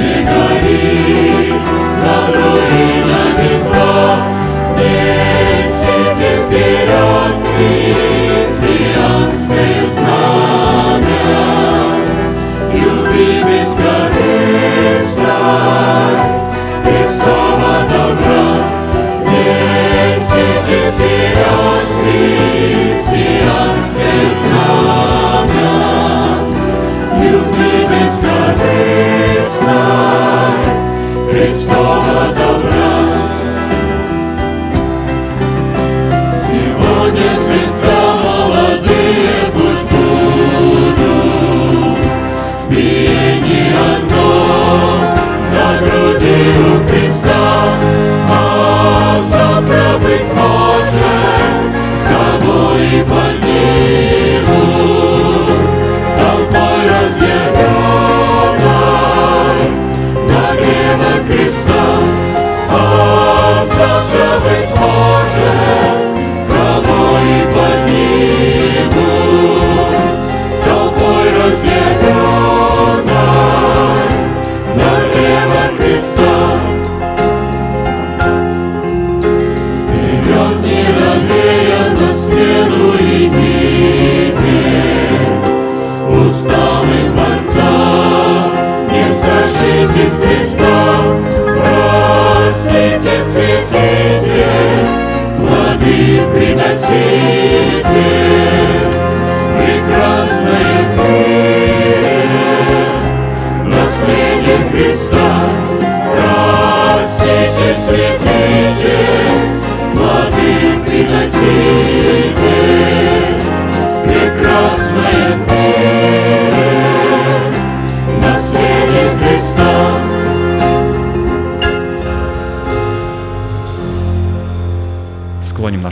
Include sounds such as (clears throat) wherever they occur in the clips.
очи гори над руинами. Несите вперед христианское знамя, Люби бескорыстно Христова добра. Несите вперед христианское знамя, Люби бескорыстно Христова добра. Сегодня сердца свете, плоды приносите, прекрасное в мире, наследие Христа, растите, цветите, плоды приносите, прекрасное в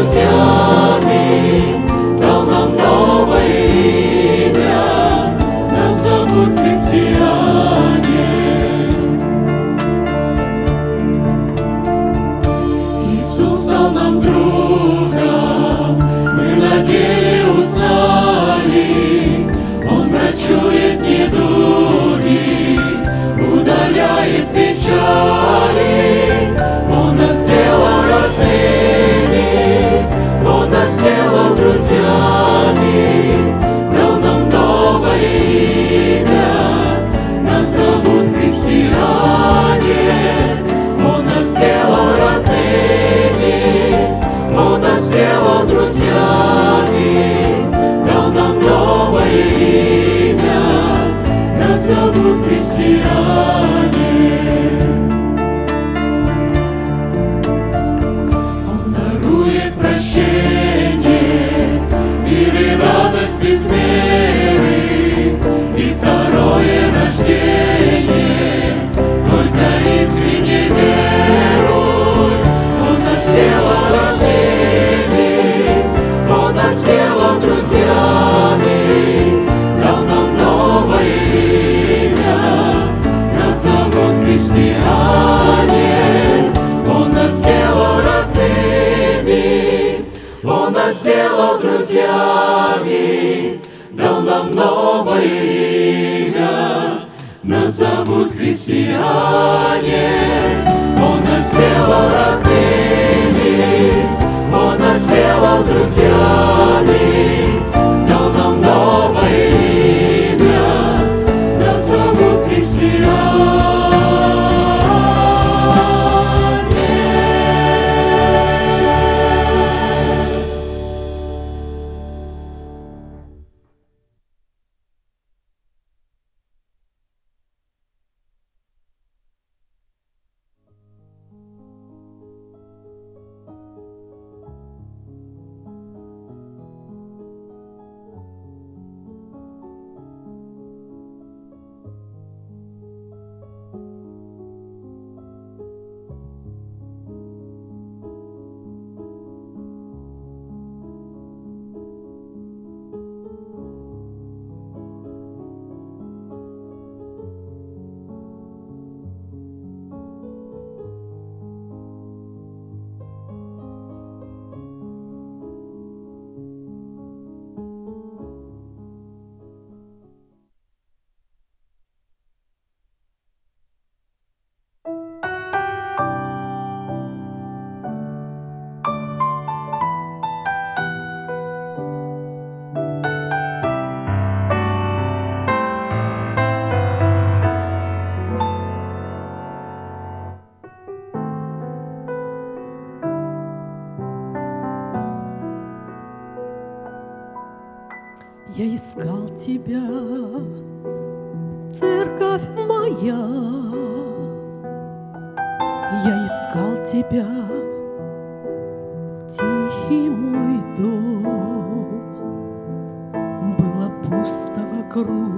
Deus te me. сделал друзьями, дал нам новое имя, нас зовут христиане. Он нас сделал родными, Он нас сделал друзьями, cruz.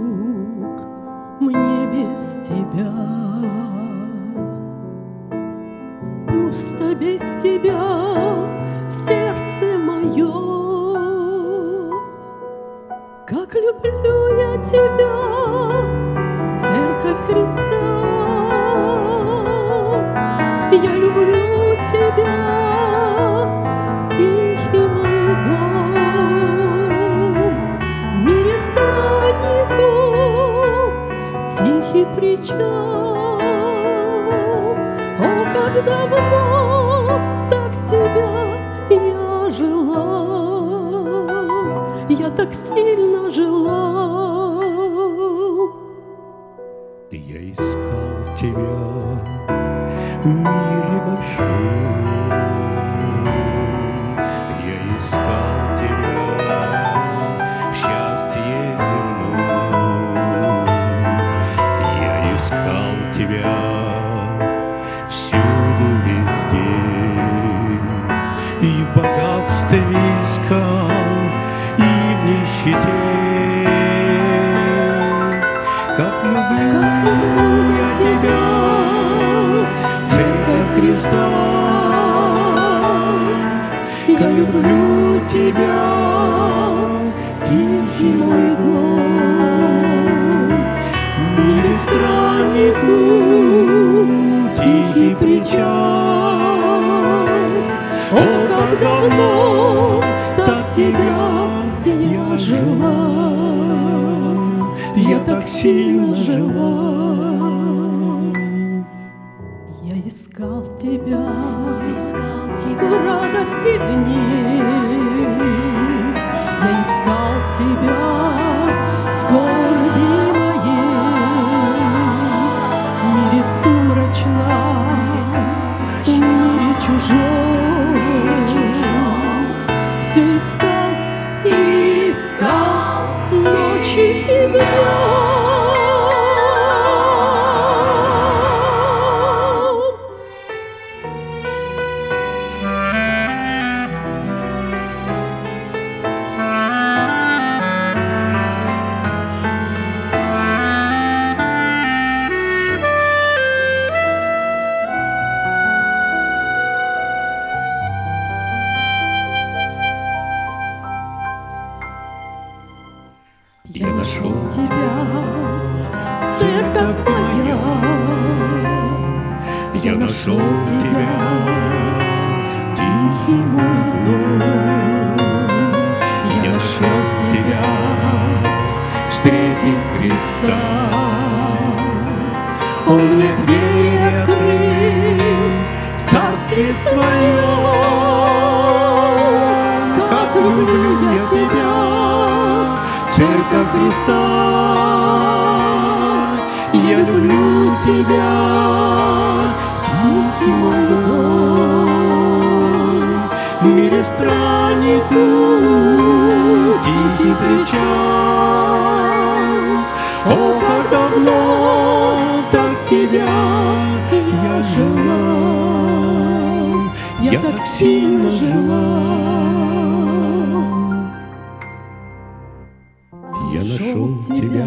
Я нашел тебя,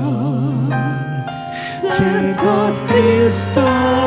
Церковь Христа.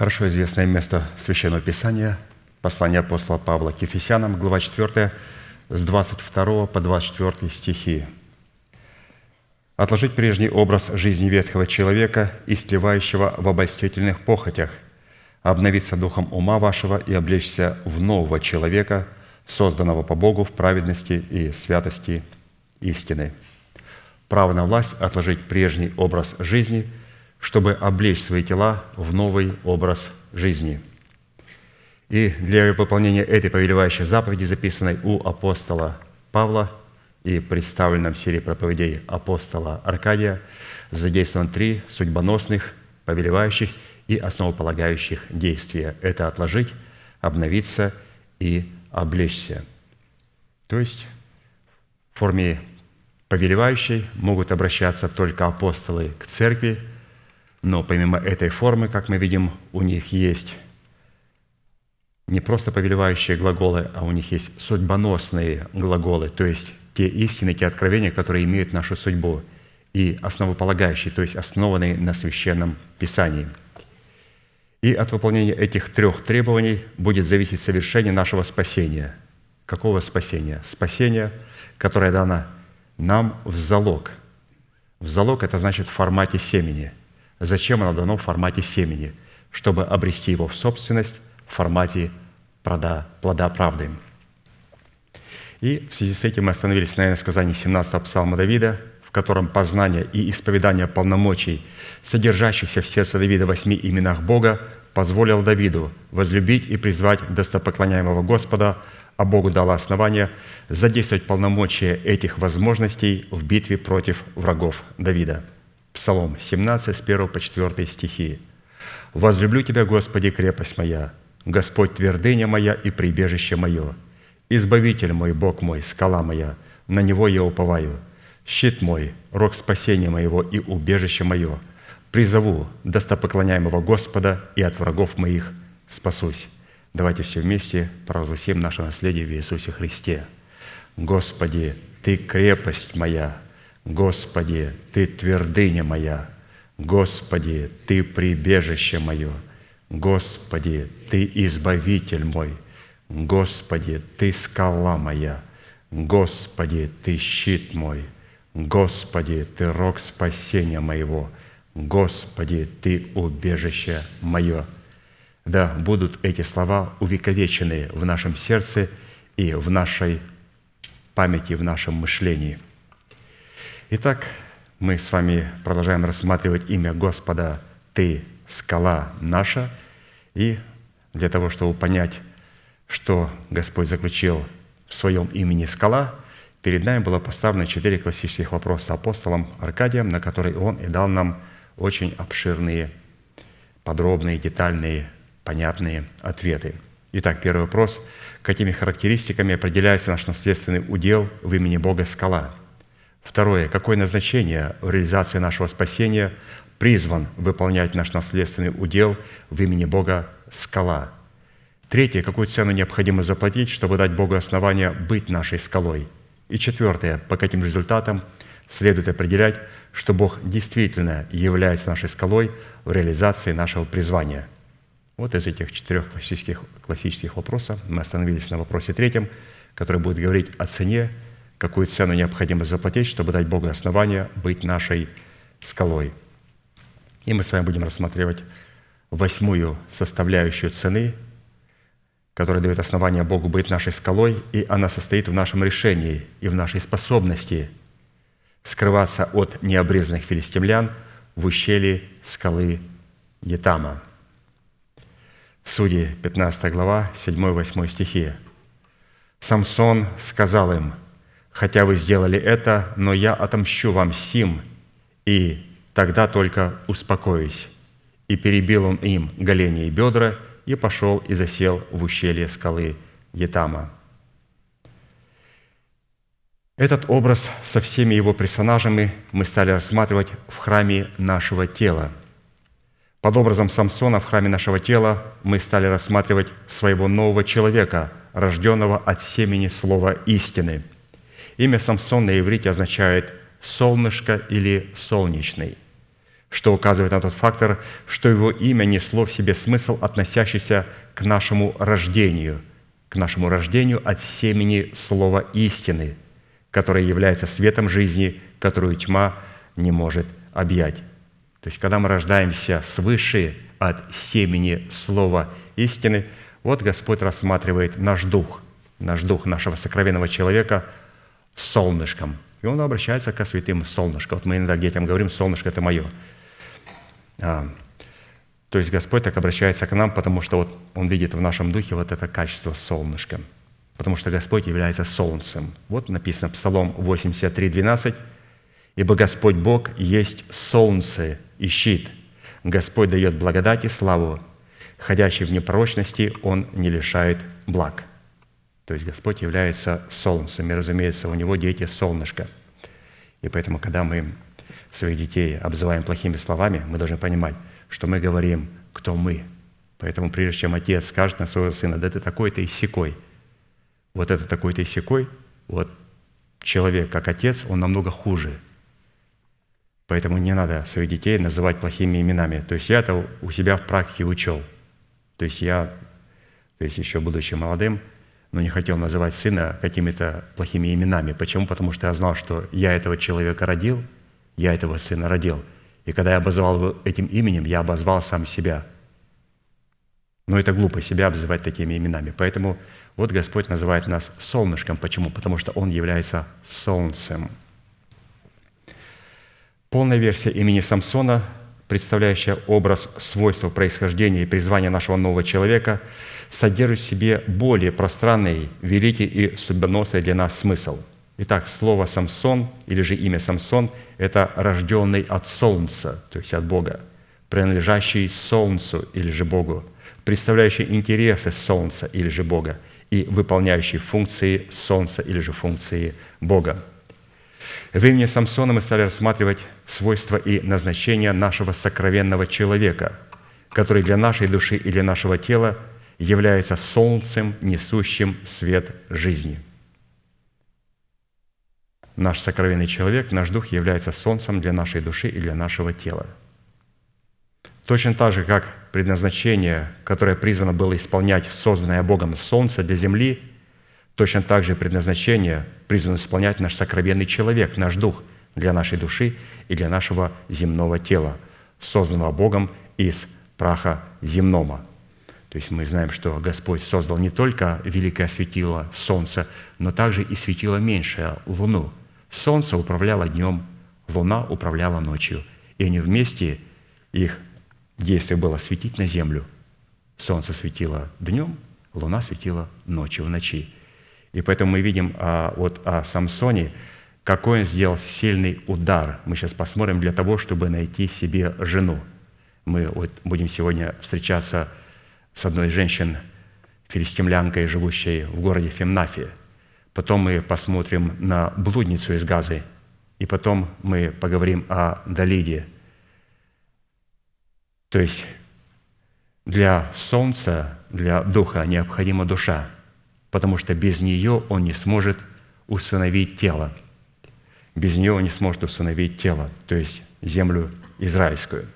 Хорошо известное место Священного Писания, послание апостола Павла к Ефесянам, глава 4, с 22 по 24 стихи. «Отложить прежний образ жизни ветхого человека, истлевающего в обольстительных похотях, обновиться духом ума вашего и облечься в нового человека, созданного по Богу в праведности и святости истины» право на власть отложить прежний образ жизни, чтобы облечь свои тела в новый образ жизни. И для выполнения этой повелевающей заповеди, записанной у апостола Павла и представленном в серии проповедей апостола Аркадия, задействован три судьбоносных, повелевающих и основополагающих действия. Это отложить, обновиться и облечься. То есть в форме повелевающей могут обращаться только апостолы к церкви, но помимо этой формы, как мы видим, у них есть не просто повелевающие глаголы, а у них есть судьбоносные глаголы, то есть те истины, те откровения, которые имеют нашу судьбу, и основополагающие, то есть основанные на священном Писании. И от выполнения этих трех требований будет зависеть совершение нашего спасения. Какого спасения? Спасения, которое дано нам в залог. В залог – это значит в формате семени. Зачем оно дано в формате семени? Чтобы обрести его в собственность в формате плода, плода правды. И в связи с этим мы остановились на сказании 17-го псалма Давида, в котором познание и исповедание полномочий, содержащихся в сердце Давида восьми именах Бога, позволил Давиду возлюбить и призвать достопоклоняемого Господа – а Богу дало основание задействовать полномочия этих возможностей в битве против врагов Давида. Псалом 17, с 1 по 4 стихи. «Возлюблю Тебя, Господи, крепость моя, Господь твердыня моя и прибежище мое, Избавитель мой, Бог мой, скала моя, на Него я уповаю, щит мой, рог спасения моего и убежище мое, призову достопоклоняемого Господа и от врагов моих спасусь». Давайте все вместе провозгласим наше наследие в Иисусе Христе. Господи, Ты крепость моя, Господи, Ты твердыня моя, Господи, Ты прибежище мое, Господи, Ты избавитель мой, Господи, Ты скала моя, Господи, Ты щит мой, Господи, Ты рог спасения моего, Господи, Ты убежище мое – да будут эти слова увековечены в нашем сердце и в нашей памяти, в нашем мышлении. Итак, мы с вами продолжаем рассматривать имя Господа «Ты – скала наша». И для того, чтобы понять, что Господь заключил в своем имени «скала», перед нами было поставлено четыре классических вопроса апостолом Аркадием, на которые он и дал нам очень обширные, подробные, детальные понятные ответы. Итак, первый вопрос. Какими характеристиками определяется наш наследственный удел в имени Бога скала? Второе. Какое назначение реализации нашего спасения призван выполнять наш наследственный удел в имени Бога скала? Третье. Какую цену необходимо заплатить, чтобы дать Богу основание быть нашей скалой? И четвертое. По каким результатам следует определять, что Бог действительно является нашей скалой в реализации нашего призвания – вот из этих четырех классических, классических вопросов мы остановились на вопросе третьем, который будет говорить о цене, какую цену необходимо заплатить, чтобы дать Богу основание быть нашей скалой. И мы с вами будем рассматривать восьмую составляющую цены, которая дает основание Богу быть нашей скалой, и она состоит в нашем решении и в нашей способности скрываться от необрезанных филистимлян в ущелье скалы Етама – Судьи, 15 глава, 7-8 стихи. Самсон сказал им, «Хотя вы сделали это, но я отомщу вам сим, и тогда только успокоюсь». И перебил он им голени и бедра, и пошел и засел в ущелье скалы Етама. Этот образ со всеми его персонажами мы стали рассматривать в храме нашего тела – под образом Самсона в храме нашего тела мы стали рассматривать своего нового человека, рожденного от семени слова истины. Имя Самсон на иврите означает «солнышко» или «солнечный», что указывает на тот фактор, что его имя несло в себе смысл, относящийся к нашему рождению, к нашему рождению от семени слова истины, которое является светом жизни, которую тьма не может объять. То есть, когда мы рождаемся свыше от семени слова истины, вот Господь рассматривает наш дух, наш дух нашего сокровенного человека солнышком. И Он обращается ко святым солнышко. Вот мы иногда детям говорим, солнышко – это мое. А, то есть Господь так обращается к нам, потому что вот Он видит в нашем духе вот это качество солнышка. Потому что Господь является солнцем. Вот написано Псалом 83, 12. «Ибо Господь Бог есть солнце и щит. Господь дает благодать и славу. Ходящий в непрочности, Он не лишает благ». То есть Господь является солнцем, и, разумеется, у Него дети солнышко. И поэтому, когда мы своих детей обзываем плохими словами, мы должны понимать, что мы говорим, кто мы. Поэтому прежде чем отец скажет на своего сына, да ты такой-то и секой, вот это такой-то и секой, вот человек как отец, он намного хуже. Поэтому не надо своих детей называть плохими именами. То есть я это у себя в практике учел. То есть я, то есть еще будучи молодым, но не хотел называть сына какими-то плохими именами. Почему? Потому что я знал, что я этого человека родил, я этого сына родил – и когда я обозвал его этим именем, я обозвал сам себя. Но это глупо себя обзывать такими именами. Поэтому вот Господь называет нас солнышком. Почему? Потому что Он является солнцем. Полная версия имени Самсона, представляющая образ свойства происхождения и призвания нашего нового человека, содержит в себе более пространный, великий и судьбоносный для нас смысл – Итак, слово «Самсон» или же имя «Самсон» – это рожденный от солнца, то есть от Бога, принадлежащий солнцу или же Богу, представляющий интересы солнца или же Бога и выполняющий функции солнца или же функции Бога. В имени Самсона мы стали рассматривать свойства и назначения нашего сокровенного человека, который для нашей души или нашего тела является солнцем, несущим свет жизни – Наш сокровенный человек, наш дух является солнцем для нашей души и для нашего тела. Точно так же, как предназначение, которое призвано было исполнять созданное Богом солнце для земли, точно так же предназначение призвано исполнять наш сокровенный человек, наш дух для нашей души и для нашего земного тела, созданного Богом из праха земного. То есть мы знаем, что Господь создал не только великое светило солнца, но также и светило меньшее, луну – Солнце управляло днем, луна управляла ночью. И они вместе, их действие было светить на землю. Солнце светило днем, луна светила ночью, в ночи. И поэтому мы видим а, вот о Самсоне, какой он сделал сильный удар. Мы сейчас посмотрим для того, чтобы найти себе жену. Мы вот будем сегодня встречаться с одной женщиной, филистимлянкой, живущей в городе Фемнафия – Потом мы посмотрим на блудницу из Газы. И потом мы поговорим о Далиде. То есть для солнца, для духа необходима душа, потому что без нее он не сможет установить тело. Без нее он не сможет установить тело, то есть землю израильскую.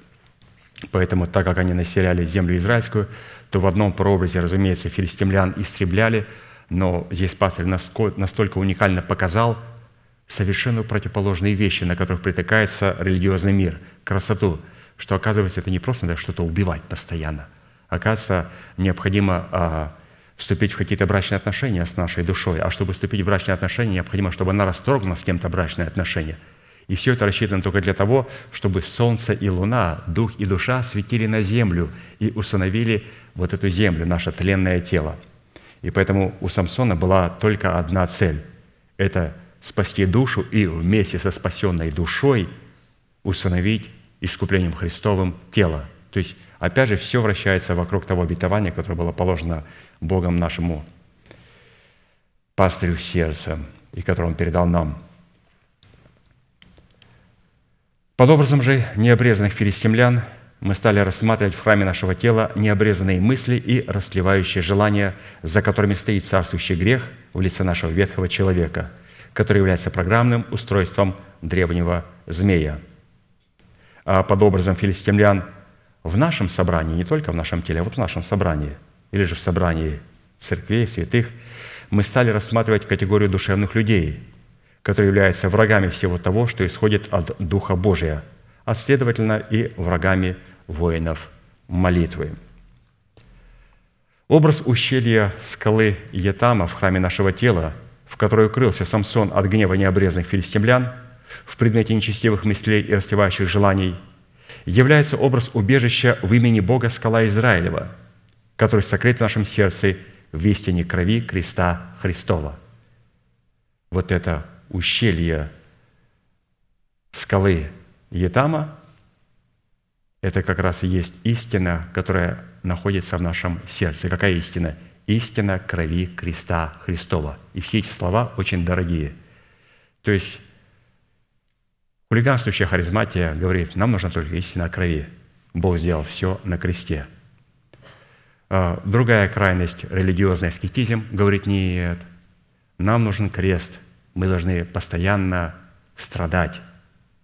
Поэтому, так как они населяли землю израильскую, то в одном прообразе, разумеется, филистимлян истребляли – но здесь пастор настолько уникально показал совершенно противоположные вещи, на которых притыкается религиозный мир, красоту, что, оказывается, это не просто надо что-то убивать постоянно. Оказывается, необходимо а, вступить в какие-то брачные отношения с нашей душой. А чтобы вступить в брачные отношения, необходимо, чтобы она расторгнула с кем-то брачные отношения. И все это рассчитано только для того, чтобы солнце и луна, дух и душа светили на землю и установили вот эту землю, наше тленное тело – и поэтому у Самсона была только одна цель – это спасти душу и вместе со спасенной душой установить искуплением Христовым тело. То есть, опять же, все вращается вокруг того обетования, которое было положено Богом нашему пастырю сердца, и которое Он передал нам. Под образом же необрезанных филистимлян – мы стали рассматривать в храме нашего тела необрезанные мысли и расливающие желания, за которыми стоит царствующий грех в лице нашего ветхого человека, который является программным устройством древнего змея. А под образом филистимлян в нашем собрании, не только в нашем теле, а вот в нашем собрании, или же в собрании церквей, святых, мы стали рассматривать категорию душевных людей, которые являются врагами всего того, что исходит от Духа Божия, а следовательно и врагами воинов молитвы. Образ ущелья скалы Етама в храме нашего тела, в которой укрылся Самсон от гнева необрезанных филистимлян, в предмете нечестивых мыслей и растевающих желаний, является образ убежища в имени Бога скала Израилева, который сокрыт в нашем сердце в истине крови креста Христова. Вот это ущелье скалы Етама – это как раз и есть истина, которая находится в нашем сердце. Какая истина? Истина крови креста Христова. И все эти слова очень дорогие. То есть хулиганствующая харизматия говорит, нам нужна только истина крови. Бог сделал все на кресте. А другая крайность, религиозный аскетизм, говорит, нет, нам нужен крест. Мы должны постоянно страдать,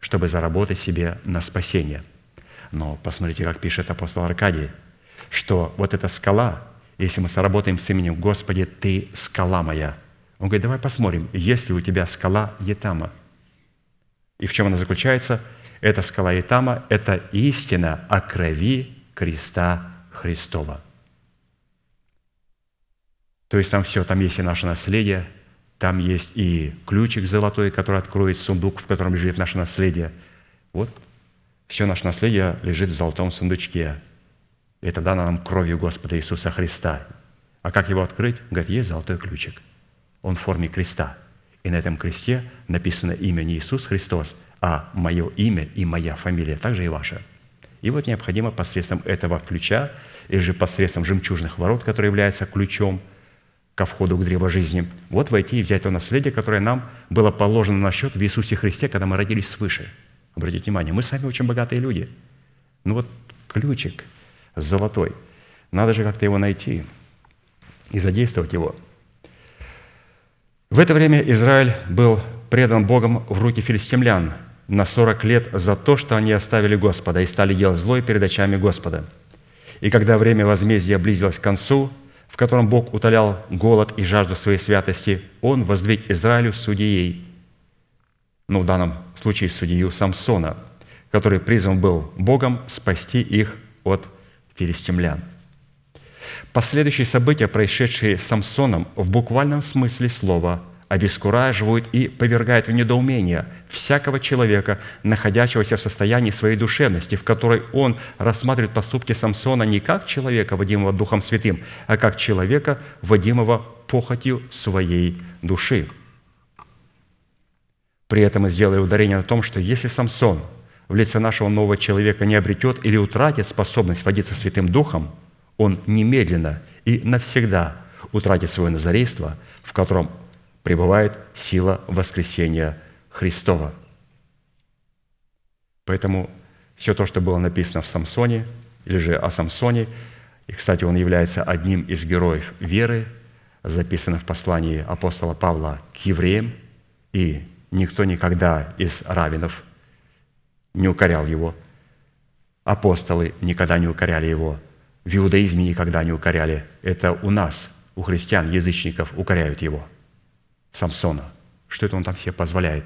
чтобы заработать себе на спасение. Но посмотрите, как пишет апостол Аркадий – что вот эта скала, если мы сработаем с именем Господи, Ты скала моя. Он говорит, давай посмотрим, есть ли у тебя скала Етама. И в чем она заключается? Эта скала Етама – это истина о крови креста Христова. То есть там все, там есть и наше наследие, там есть и ключик золотой, который откроет сундук, в котором лежит наше наследие. Вот все наше наследие лежит в золотом сундучке. Это дано нам кровью Господа Иисуса Христа. А как его открыть? Говорит, есть золотой ключик. Он в форме креста. И на этом кресте написано имя не Иисус Христос, а мое имя и моя фамилия, также и ваша. И вот необходимо посредством этого ключа, или же посредством жемчужных ворот, которые являются ключом ко входу к древу жизни, вот войти и взять то наследие, которое нам было положено на счет в Иисусе Христе, когда мы родились свыше. Обратите внимание, мы сами очень богатые люди. Ну вот ключик – золотой. Надо же как-то его найти и задействовать его. В это время Израиль был предан Богом в руки филистимлян на 40 лет за то, что они оставили Господа и стали делать злой перед очами Господа. И когда время возмездия близилось к концу, в котором Бог утолял голод и жажду своей святости, Он воздвиг Израилю судьей, ну, в данном случае судью Самсона, который призван был Богом спасти их от филистимлян. Последующие события, происшедшие с Самсоном, в буквальном смысле слова обескураживают и повергают в недоумение всякого человека, находящегося в состоянии своей душевности, в которой он рассматривает поступки Самсона не как человека, водимого Духом Святым, а как человека, водимого похотью своей души. При этом мы сделали ударение на том, что если Самсон – в лице нашего нового человека не обретет или утратит способность водиться Святым Духом, он немедленно и навсегда утратит свое назарейство, в котором пребывает сила воскресения Христова. Поэтому все то, что было написано в Самсоне, или же о Самсоне, и, кстати, он является одним из героев веры, записано в послании апостола Павла к евреям, и никто никогда из равенов не укорял его. Апостолы никогда не укоряли его. В иудаизме никогда не укоряли. Это у нас, у христиан, язычников, укоряют его. Самсона. Что это он там себе позволяет?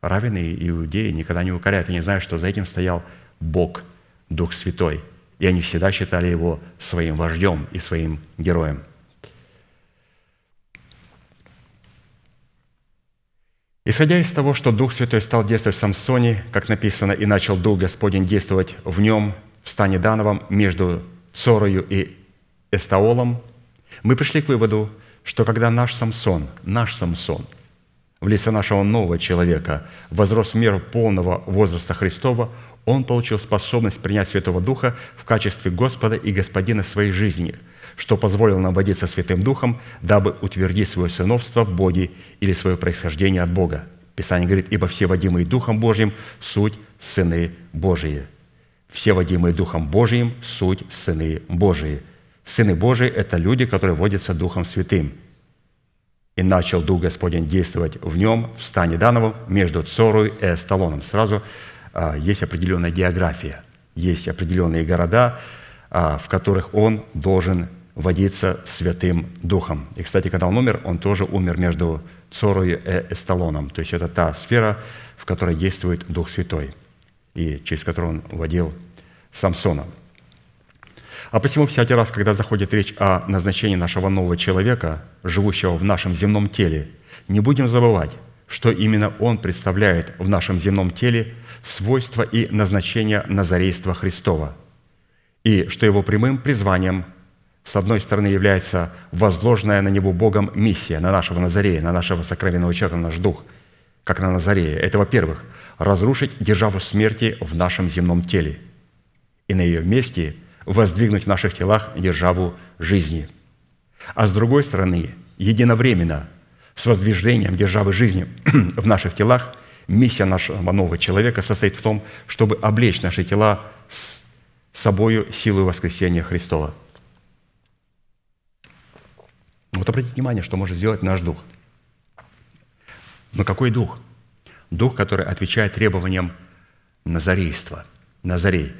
Равенные иудеи никогда не укоряют. Они знают, что за этим стоял Бог, Дух Святой. И они всегда считали его своим вождем и своим героем. Исходя из того, что Дух Святой стал действовать в Самсоне, как написано, и начал Дух Господень действовать в нем, в стане Дановом, между Цорою и Эстаолом, мы пришли к выводу, что когда наш Самсон, наш Самсон, в лице нашего нового человека, возрос в меру полного возраста Христова, он получил способность принять Святого Духа в качестве Господа и Господина своей жизни – что позволило нам водиться Святым Духом, дабы утвердить свое сыновство в Боге или свое происхождение от Бога. Писание говорит, «Ибо все водимые Духом Божьим – суть сыны Божии». Все водимые Духом Божьим – суть сыны Божии. Сыны Божии – это люди, которые водятся Духом Святым. «И начал Дух Господень действовать в нем, в стане Дановом, между Цорой и Эсталоном». Сразу а, есть определенная география, есть определенные города, а, в которых он должен водиться Святым Духом. И, кстати, когда он умер, он тоже умер между Цорою и Эсталоном. То есть это та сфера, в которой действует Дух Святой, и через которую он водил Самсона. А посему всякий раз, когда заходит речь о назначении нашего нового человека, живущего в нашем земном теле, не будем забывать, что именно он представляет в нашем земном теле свойства и назначение Назарейства Христова, и что его прямым призванием, с одной стороны, является возложенная на него Богом миссия, на нашего Назарея, на нашего сокровенного человека, на наш дух, как на Назарея. Это, во-первых, разрушить державу смерти в нашем земном теле и на ее месте воздвигнуть в наших телах державу жизни. А с другой стороны, единовременно с воздвижением державы жизни (clears throat) в наших телах миссия нашего нового человека состоит в том, чтобы облечь наши тела с собою силой воскресения Христова. Вот обратите внимание, что может сделать наш дух. Но какой дух? Дух, который отвечает требованиям назарейства, назарей.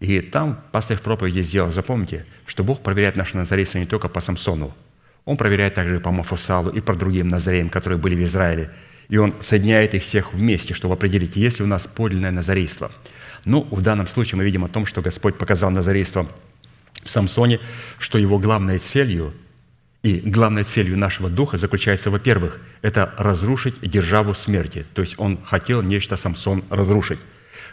И там пастор в проповеди сделал, запомните, что Бог проверяет наше назарейство не только по Самсону, Он проверяет также и по Мафусалу, и по другим назареям, которые были в Израиле. И Он соединяет их всех вместе, чтобы определить, есть ли у нас подлинное назарейство. Ну, в данном случае мы видим о том, что Господь показал назарейство в Самсоне, что его главной целью и главной целью нашего духа заключается, во-первых, это разрушить державу смерти. То есть он хотел нечто Самсон разрушить,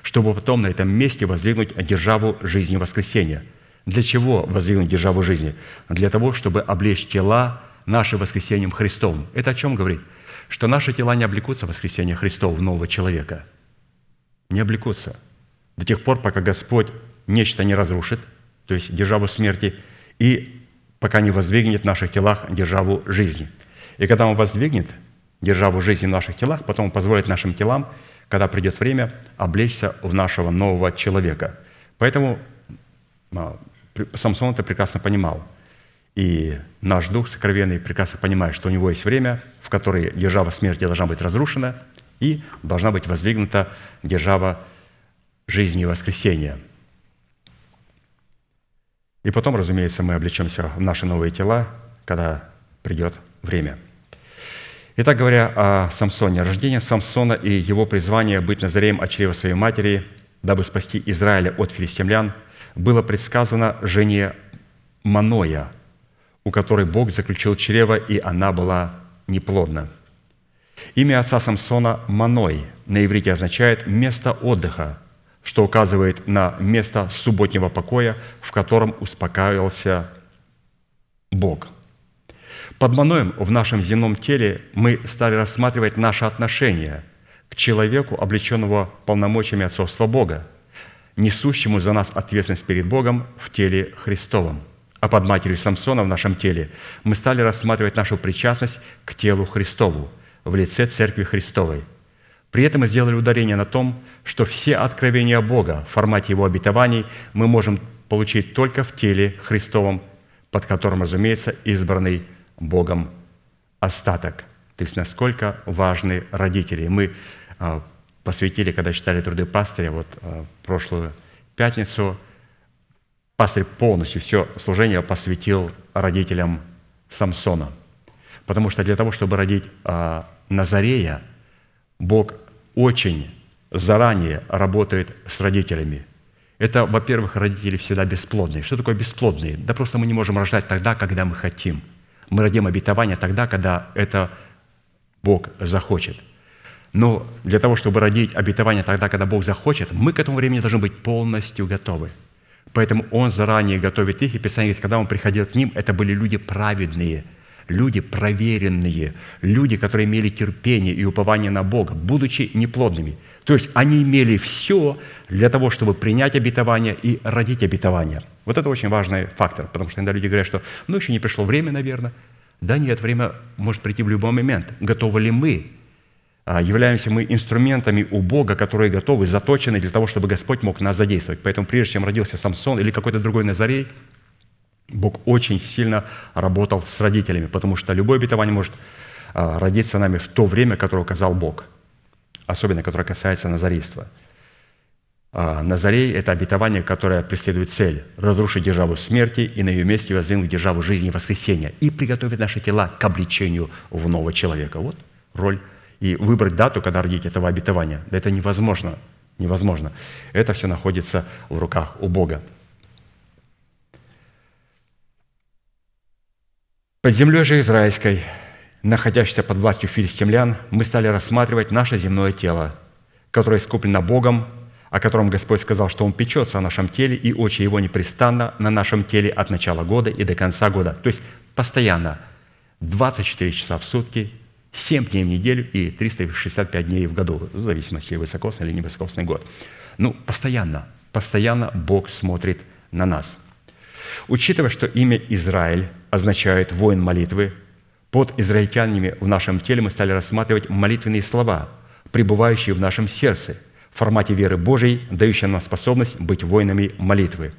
чтобы потом на этом месте воздвигнуть державу жизни воскресения. Для чего воздвигнуть державу жизни? Для того, чтобы облечь тела наши воскресением Христовым. Это о чем говорит? Что наши тела не облекутся в воскресение Христова, в нового человека. Не облекутся. До тех пор, пока Господь нечто не разрушит, то есть державу смерти, и пока не воздвигнет в наших телах державу жизни. И когда Он воздвигнет державу жизни в наших телах, потом Он позволит нашим телам, когда придет время, облечься в нашего нового человека. Поэтому а, Самсон это прекрасно понимал. И наш дух сокровенный прекрасно понимает, что у него есть время, в которое держава смерти должна быть разрушена, и должна быть воздвигнута держава жизни и воскресения – и потом, разумеется, мы облечемся в наши новые тела, когда придет время. Итак, говоря о Самсоне, рождение Самсона и его призвание быть Назареем от чрева своей матери, дабы спасти Израиля от филистимлян, было предсказано жене Маноя, у которой Бог заключил чрево, и она была неплодна. Имя отца Самсона Маной на иврите означает «место отдыха», что указывает на место субботнего покоя, в котором успокаивался Бог. Под Маноем в нашем земном теле мы стали рассматривать наше отношение к человеку, облеченного полномочиями отцовства Бога, несущему за нас ответственность перед Богом в теле Христовом. А под матерью Самсона в нашем теле мы стали рассматривать нашу причастность к телу Христову в лице Церкви Христовой – при этом мы сделали ударение на том, что все откровения Бога в формате Его обетований мы можем получить только в теле Христовом, под которым, разумеется, избранный Богом остаток. То есть насколько важны родители. Мы а, посвятили, когда читали труды пастыря, вот а, прошлую пятницу, пастырь полностью все служение посвятил родителям Самсона. Потому что для того, чтобы родить а, Назарея, Бог очень заранее работает с родителями. Это, во-первых, родители всегда бесплодные. Что такое бесплодные? Да просто мы не можем рожать тогда, когда мы хотим. Мы родим обетование тогда, когда это Бог захочет. Но для того, чтобы родить обетование тогда, когда Бог захочет, мы к этому времени должны быть полностью готовы. Поэтому Он заранее готовит их, и Писание говорит, когда Он приходил к ним, это были люди праведные – люди проверенные, люди, которые имели терпение и упование на Бога, будучи неплодными. То есть они имели все для того, чтобы принять обетование и родить обетование. Вот это очень важный фактор, потому что иногда люди говорят, что ну еще не пришло время, наверное. Да нет, время может прийти в любой момент. Готовы ли мы? А, являемся мы инструментами у Бога, которые готовы, заточены для того, чтобы Господь мог нас задействовать. Поэтому прежде чем родился Самсон или какой-то другой Назарей, Бог очень сильно работал с родителями, потому что любое обетование может а, родиться нами в то время, которое указал Бог, особенно которое касается назарейства. А Назарей – это обетование, которое преследует цель – разрушить державу смерти и на ее месте воздвигнуть державу жизни и воскресения и приготовить наши тела к обличению в нового человека. Вот роль. И выбрать дату, когда родить этого обетования, да это невозможно. Невозможно. Это все находится в руках у Бога. Под землей же израильской, находящейся под властью филистимлян, мы стали рассматривать наше земное тело, которое искуплено Богом о котором Господь сказал, что Он печется о нашем теле, и очи Его непрестанно на нашем теле от начала года и до конца года. То есть постоянно 24 часа в сутки, 7 дней в неделю и 365 дней в году, в зависимости, высокосный или невысокосный год. Ну, постоянно, постоянно Бог смотрит на нас. Учитывая, что имя Израиль означает «воин молитвы», под израильтянами в нашем теле мы стали рассматривать молитвенные слова, пребывающие в нашем сердце – в формате веры Божией, дающей нам способность быть воинами молитвы.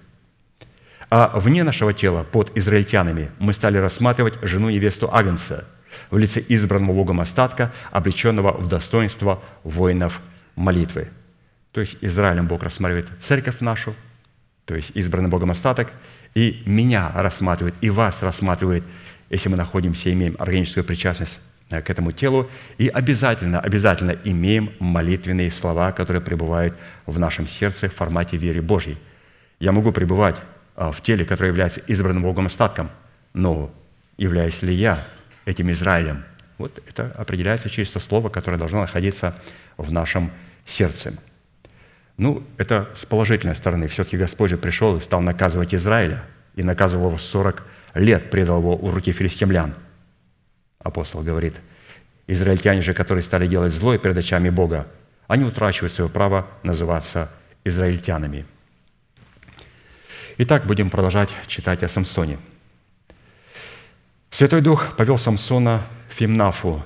А вне нашего тела, под израильтянами, мы стали рассматривать жену-невесту Агнца в лице избранного Богом остатка, обреченного в достоинство воинов молитвы. То есть Израилем Бог рассматривает церковь нашу, то есть избранный Богом остаток, и меня рассматривает, и вас рассматривает, если мы находимся, имеем органическую причастность Э, к этому телу. И обязательно, обязательно имеем молитвенные слова, которые пребывают в нашем сердце в формате веры Божьей. Я могу пребывать э, в теле, которое является избранным Богом остатком, но являюсь ли я этим Израилем? Вот это определяется через то слово, которое должно находиться в нашем сердце. Ну, это с положительной стороны. Все-таки Господь же пришел и стал наказывать Израиля, и наказывал его 40 лет, предал его в руки филистимлян – апостол говорит, израильтяне же, которые стали делать злое перед очами Бога, они утрачивают свое право называться израильтянами. Итак, будем продолжать читать о Самсоне. Святой Дух повел Самсона в Фимнафу,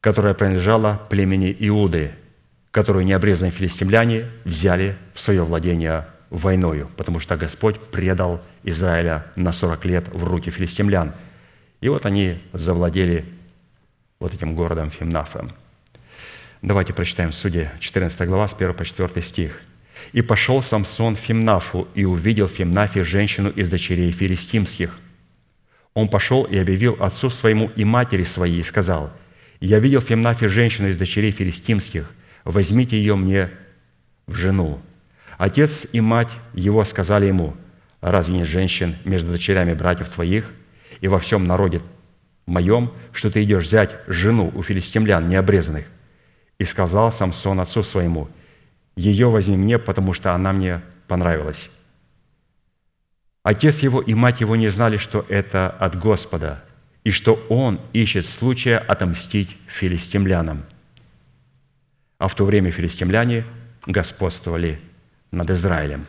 которая принадлежала племени Иуды, которую необрезанные филистимляне взяли в свое владение войною, потому что Господь предал Израиля на 40 лет в руки филистимлян – и вот они завладели вот этим городом Фимнафом. Давайте прочитаем Судья 14 глава, с 1 по 4 стих. «И пошел Самсон в Фимнафу, и увидел в Фимнафе женщину из дочерей филистимских. Он пошел и объявил отцу своему и матери своей, и сказал, «Я видел в Фимнафе женщину из дочерей филистимских, возьмите ее мне в жену». Отец и мать его сказали ему, «Разве нет женщин между дочерями братьев твоих?» и во всем народе моем, что ты идешь взять жену у филистимлян необрезанных. И сказал Самсон отцу своему, ее возьми мне, потому что она мне понравилась. Отец его и мать его не знали, что это от Господа, и что он ищет случая отомстить филистимлянам. А в то время филистимляне господствовали над Израилем.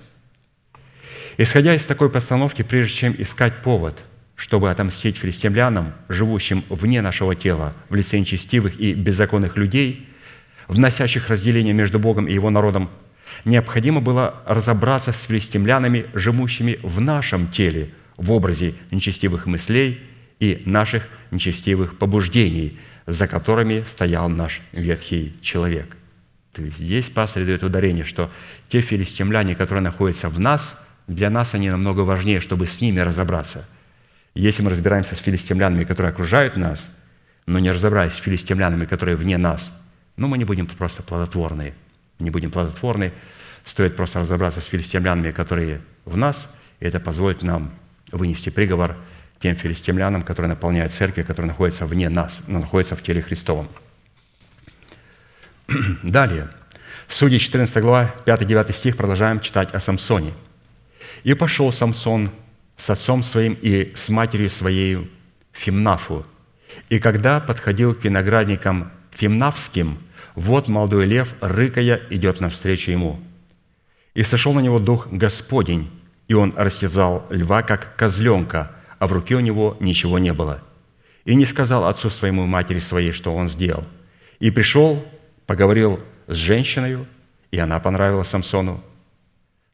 Исходя из такой постановки, прежде чем искать повод – чтобы отомстить филистимлянам, живущим вне нашего тела, в лице нечестивых и беззаконных людей, вносящих разделение между Богом и Его народом, необходимо было разобраться с филистимлянами, живущими в нашем теле, в образе нечестивых мыслей и наших нечестивых побуждений, за которыми стоял наш ветхий человек. То есть здесь пастор дает ударение, что те филистимляне, которые находятся в нас, для нас они намного важнее, чтобы с ними разобраться – если мы разбираемся с филистимлянами, которые окружают нас, но не разобраясь с филистимлянами, которые вне нас, ну, мы не будем просто плодотворны. Не будем плодотворны. Стоит просто разобраться с филистимлянами, которые в нас, и это позволит нам вынести приговор тем филистимлянам, которые наполняют церкви, которые находятся вне нас, но находятся в теле Христовом. (clears throat) Далее. Судьи 14 глава, 5-9 стих, продолжаем читать о Самсоне. «И пошел Самсон с отцом своим и с матерью своей Фимнафу. И когда подходил к виноградникам Фимнафским, вот молодой лев, рыкая, идет навстречу ему. И сошел на него дух Господень, и он растязал льва, как козленка, а в руке у него ничего не было. И не сказал отцу своему матери своей, что он сделал. И пришел, поговорил с женщиной, и она понравилась Самсону.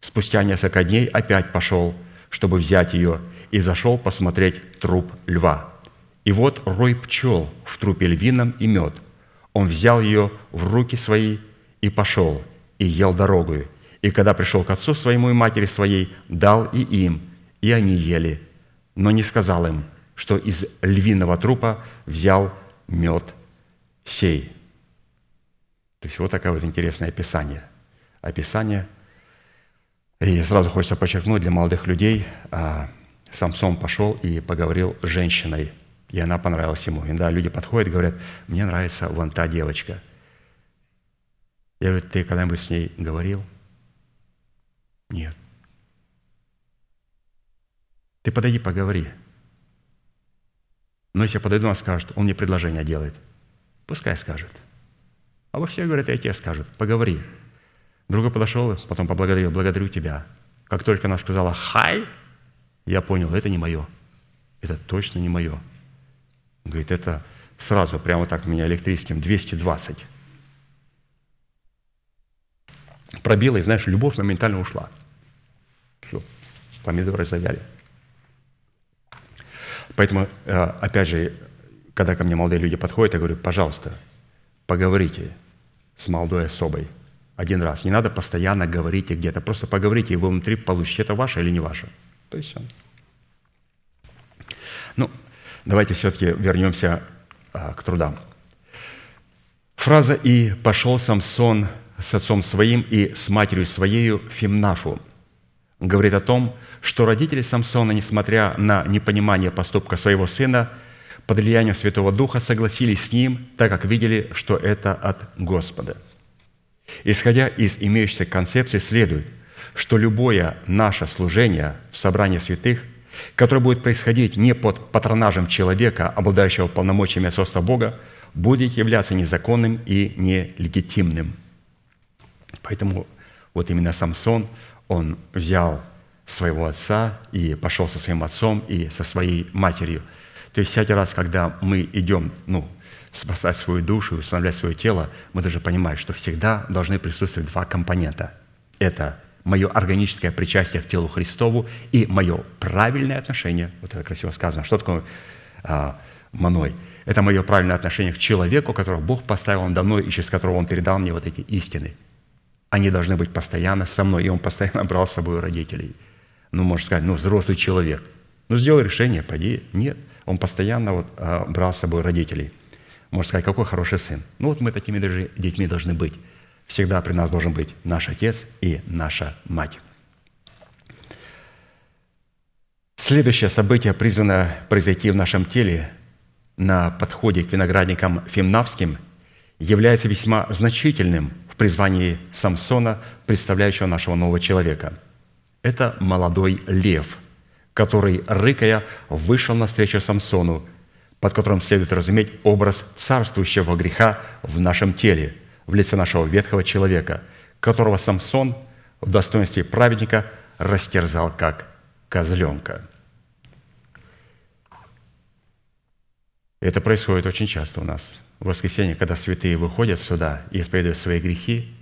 Спустя несколько дней опять пошел – чтобы взять ее, и зашел посмотреть труп льва. И вот рой пчел в трупе львином и мед. Он взял ее в руки свои и пошел, и ел дорогую. И когда пришел к отцу своему и матери своей, дал и им, и они ели, но не сказал им, что из львиного трупа взял мед сей. То есть вот такое вот интересное описание. Описание. И сразу хочется подчеркнуть для молодых людей, а, Самсон пошел и поговорил с женщиной, и она понравилась ему. И да, люди подходят и говорят, мне нравится вон та девочка. Я говорю, ты когда-нибудь с ней говорил? Нет. Ты подойди, поговори. Но если я подойду, он скажет, он мне предложение делает. Пускай скажет. А вы все говорят, я тебе скажут, поговори. Другой подошел, потом поблагодарил, благодарю тебя. Как только она сказала «хай», я понял, это не мое. Это точно не мое. Говорит, это сразу, прямо так меня электрическим, 220. Пробило, и знаешь, любовь моментально ушла. Все, помидоры завяли. Поэтому, э, опять же, когда ко мне молодые люди подходят, я говорю, пожалуйста, поговорите с молодой особой один раз. Не надо постоянно говорить где-то, просто поговорите, и вы внутри получите, это ваше или не ваше. То есть все. Ну, давайте все-таки вернемся а, к трудам. Фраза «И пошел Самсон с отцом своим и с матерью своею Фимнафу» говорит о том, что родители Самсона, несмотря на непонимание поступка своего сына, под влиянием Святого Духа согласились с ним, так как видели, что это от Господа. Исходя из имеющейся концепции, следует, что любое наше служение в собрании святых, которое будет происходить не под патронажем человека, обладающего полномочиями отцовства Бога, будет являться незаконным и нелегитимным. Поэтому вот именно Самсон, он взял своего отца и пошел со своим отцом и со своей матерью. То есть всякий раз, когда мы идем, ну, спасать свою душу, устанавливать свое тело, мы должны понимать, что всегда должны присутствовать два компонента. Это мое органическое причастие к телу Христову и мое правильное отношение, вот это красиво сказано, что такое а, маной? Это мое правильное отношение к человеку, которого Бог поставил мной и через которого Он передал мне вот эти истины. Они должны быть постоянно со мной, и Он постоянно брал с собой родителей. Ну, можно сказать, ну, взрослый человек. Ну, сделал решение, пойди. Нет, он постоянно вот, а, брал с собой родителей. Можно сказать, какой хороший сын. Ну, вот мы такими даже детьми должны быть всегда при нас должен быть наш отец и наша мать. Следующее событие призвано произойти в нашем теле на подходе к виноградникам фимнавским является весьма значительным в призвании Самсона, представляющего нашего нового человека. Это молодой лев, который, рыкая, вышел навстречу Самсону, под которым следует разуметь образ царствующего греха в нашем теле – в лице нашего ветхого человека, которого Самсон в достоинстве праведника растерзал как козленка. Это происходит очень часто у нас. В воскресенье, когда святые выходят сюда и исповедуют свои грехи,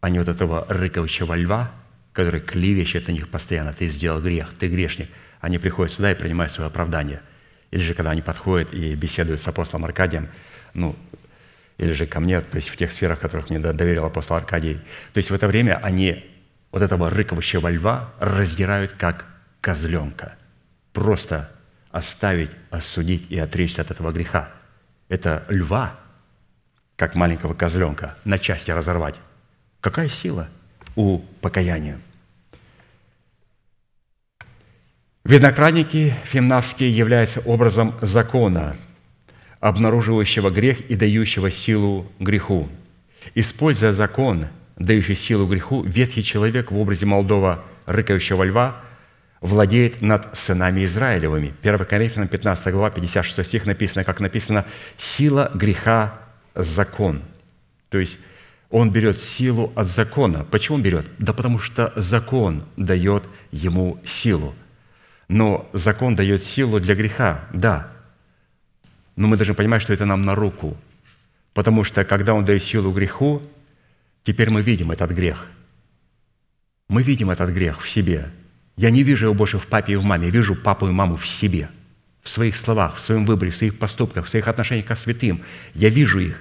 они вот этого рыковичего льва, который клевещет на них постоянно, ты сделал грех, ты грешник, они приходят сюда и принимают свое оправдание. Или же, когда они подходят и беседуют с апостолом Аркадием, ну, или же ко мне, то есть в тех сферах, которых мне доверил апостол Аркадий. То есть в это время они вот этого рыковущего льва раздирают как козленка. Просто оставить, осудить и отречься от этого греха. Это льва, как маленького козленка, на части разорвать. Какая сила у покаяния? Виноградники фимнавские являются образом закона – обнаруживающего грех и дающего силу греху. Используя закон, дающий силу греху, ветхий человек в образе молодого рыкающего льва владеет над сынами Израилевыми. 1 Коринфянам 15 глава, 56 стих написано, как написано, «Сила греха – закон». То есть он берет силу от закона. Почему он берет? Да потому что закон дает ему силу. Но закон дает силу для греха, да, но мы должны понимать, что это нам на руку. Потому что когда Он дает силу греху, теперь мы видим этот грех. Мы видим этот грех в себе. Я не вижу его больше в папе и в маме, я вижу папу и маму в себе, в своих словах, в своем выборе, в своих поступках, в своих отношениях к святым. Я вижу их.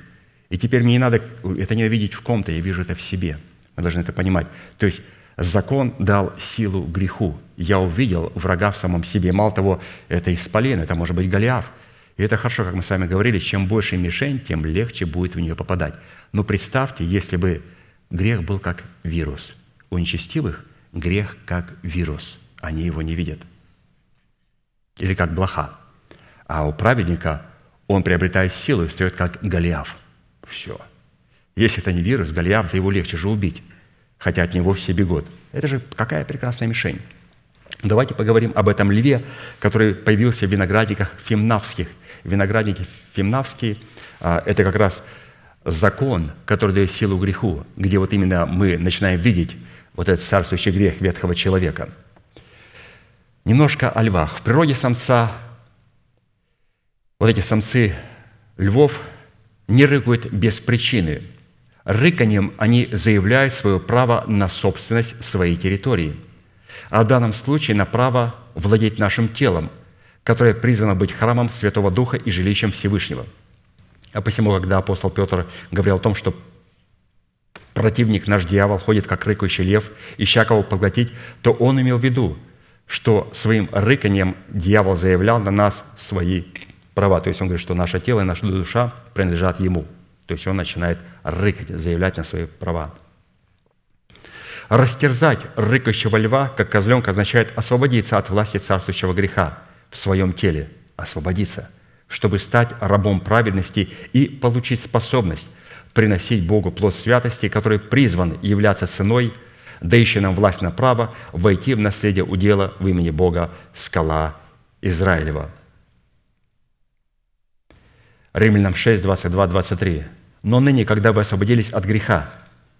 И теперь мне не надо, это не видеть в ком-то, я вижу это в себе. Мы должны это понимать. То есть закон дал силу греху. Я увидел врага в самом себе. Мало того, это исполин, это может быть Голиаф. И это хорошо, как мы с вами говорили, чем больше мишень, тем легче будет в нее попадать. Но представьте, если бы грех был как вирус. У нечестивых грех как вирус. Они его не видят. Или как блоха. А у праведника он приобретает силу и встает как Голиаф. Все. Если это не вирус, Голиаф, то его легче же убить, хотя от него все бегут. Это же какая прекрасная мишень. Давайте поговорим об этом льве, который появился в виноградниках фимнавских. Виноградники фимнавские а, – это как раз закон, который дает силу греху, где вот именно мы начинаем видеть вот этот царствующий грех ветхого человека. Немножко о львах. В природе самца вот эти самцы львов не рыкают без причины. Рыканьем они заявляют свое право на собственность своей территории, а в данном случае на право владеть нашим телом, которое призвано быть храмом Святого Духа и жилищем Всевышнего. А посему, когда апостол Петр говорил о том, что противник наш дьявол ходит, как рыкающий лев, ища кого поглотить, то он имел в виду, что своим рыканьем дьявол заявлял на нас свои права. То есть он говорит, что наше тело и наша душа принадлежат ему. То есть он начинает рыкать, заявлять на свои права. Растерзать рыкающего льва, как козленка, означает освободиться от власти царствующего греха в своем теле. Освободиться, чтобы стать рабом праведности и получить способность приносить Богу плод святости, который призван являться ценой, дающей нам власть на право войти в наследие удела в имени Бога скала Израилева. Римлянам 6, 22, 23. «Но ныне, когда вы освободились от греха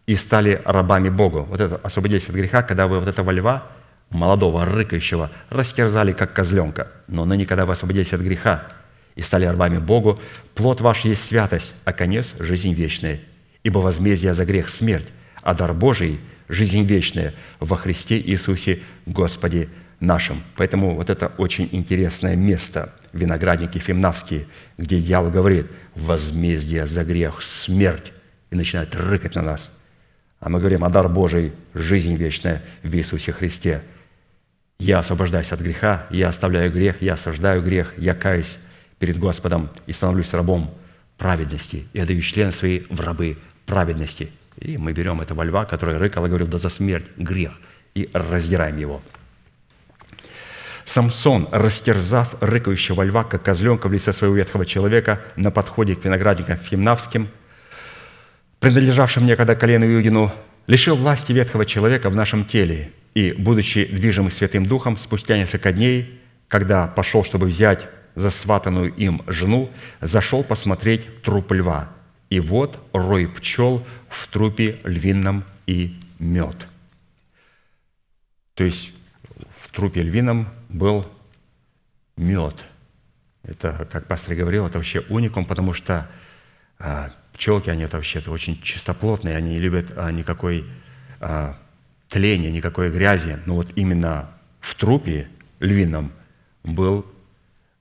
и стали рабами Богу». Вот это «освободились от греха», когда вы вот этого льва, молодого, рыкающего, растерзали, как козленка. Но ныне, когда вы освободились от греха и стали рабами Богу, плод ваш есть святость, а конец – жизнь вечная. Ибо возмездие за грех – смерть, а дар Божий – жизнь вечная во Христе Иисусе Господе нашим. Поэтому вот это очень интересное место – виноградники фимнавские, где дьявол говорит, возмездие за грех, смерть, и начинает рыкать на нас. А мы говорим, а дар Божий – жизнь вечная в Иисусе Христе. Я освобождаюсь от греха, я оставляю грех, я осуждаю грех, я каюсь перед Господом и становлюсь рабом праведности. Я даю члены свои в рабы праведности. И мы берем этого льва, который рыкал и говорил, да за смерть, грех, и раздираем его – Самсон, растерзав рыкающего льва, как козленка в лице своего ветхого человека на подходе к виноградникам Фимнавским, принадлежавшим некогда колену Иудину, лишил власти ветхого человека в нашем теле и, будучи движимым Святым Духом, спустя несколько дней, когда пошел, чтобы взять засватанную им жену, зашел посмотреть труп льва. И вот рой пчел в трупе львином и мед. То есть в трупе львином был мед. Это, как пастор говорил, это вообще уникум, потому что а, пчелки, они это вообще -то очень чистоплотные, они не любят а, никакой а, тления, никакой грязи. Но вот именно в трупе львином был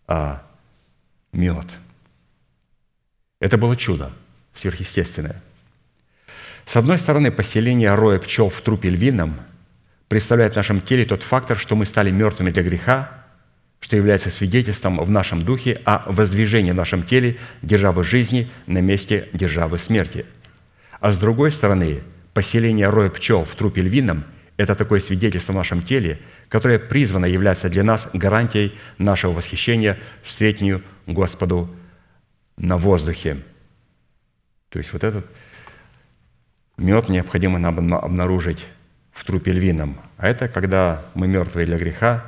а, мед. Это было чудо сверхъестественное. С одной стороны, поселение роя пчел в трупе львином – представляет в нашем теле тот фактор, что мы стали мертвыми для греха, что является свидетельством в нашем духе о воздвижении в нашем теле державы жизни на месте державы смерти. А с другой стороны, поселение роя пчел в трупе львином – это такое свидетельство в нашем теле, которое призвано являться для нас гарантией нашего восхищения в среднюю Господу на воздухе. То есть вот этот мед необходимо нам обнаружить в трупе львином. А это когда мы мертвые для греха,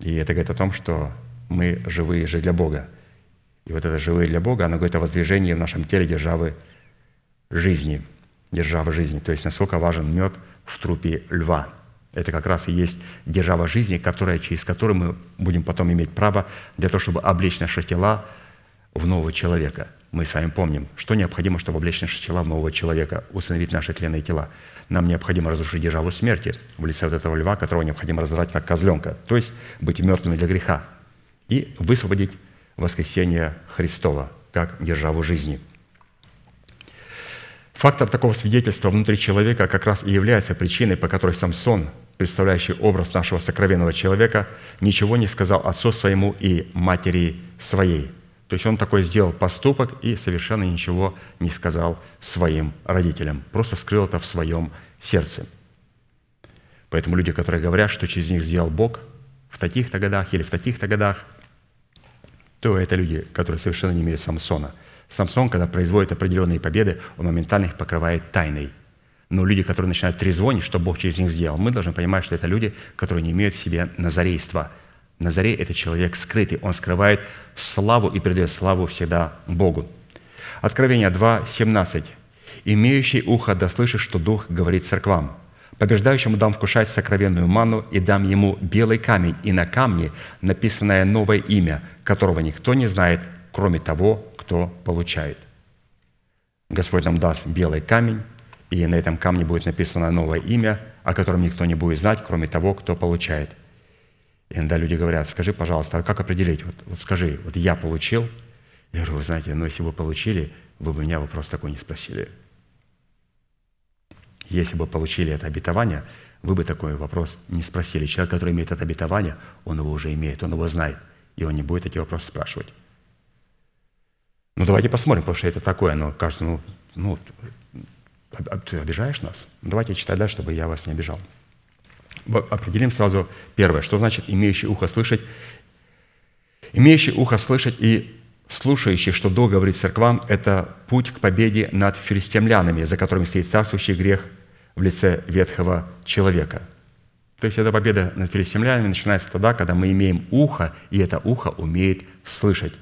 и это говорит о том, что мы живые же для Бога. И вот это живые для Бога, оно говорит о воздвижении в нашем теле державы жизни, державы жизни. То есть насколько важен мед в трупе льва. Это как раз и есть держава жизни, которая, через которую мы будем потом иметь право для того, чтобы облечь наши тела в нового человека. Мы с вами помним, что необходимо, чтобы облечь наши тела в нового человека, установить наши тленные тела – нам необходимо разрушить державу смерти в лице вот этого льва, которого необходимо разорать как козленка, то есть быть мертвыми для греха, и высвободить воскресение Христова как державу жизни. Фактор такого свидетельства внутри человека как раз и является причиной, по которой Самсон, представляющий образ нашего сокровенного человека, ничего не сказал отцу своему и матери своей. То есть он такой сделал поступок и совершенно ничего не сказал своим родителям. Просто скрыл это в своем сердце. Поэтому люди, которые говорят, что через них сделал Бог в таких-то годах или в таких-то годах, то это люди, которые совершенно не имеют Самсона – Самсон, когда производит определенные победы, он моментально их покрывает тайной. Но люди, которые начинают трезвонить, что Бог через них сделал, мы должны понимать, что это люди, которые не имеют в себе назарейства. Назарей – это человек скрытый, он скрывает славу и передает славу всегда Богу. Откровение 2, 17. «Имеющий ухо да слышит, что Дух говорит церквам. Побеждающему дам вкушать сокровенную ману и дам ему белый камень, и на камне написанное новое имя, которого никто не знает, кроме того, кто получает. Господь нам даст белый камень, и на этом камне будет написано новое имя, о котором никто не будет знать, кроме того, кто получает. Иногда люди говорят, скажи, пожалуйста, а как определить? Вот, вот скажи, вот я получил. Я говорю, вы знаете, ну если бы получили, вы бы меня вопрос такой не спросили. Если бы получили это обетование, вы бы такой вопрос не спросили. Человек, который имеет это обетование, он его уже имеет, он его знает, и он не будет эти вопросы спрашивать. Ну, давайте посмотрим, потому что это такое, оно кажется, ну, ну ты обижаешь нас? Давайте читать дальше, чтобы я вас не обижал. Определим сразу первое, что значит имеющий ухо слышать. Имеющий ухо слышать и слушающий, что Дух говорит церквам, это путь к победе над филистимлянами, за которыми стоит царствующий грех в лице ветхого человека. То есть эта победа над филистимлянами начинается тогда, когда мы имеем ухо, и это ухо умеет слышать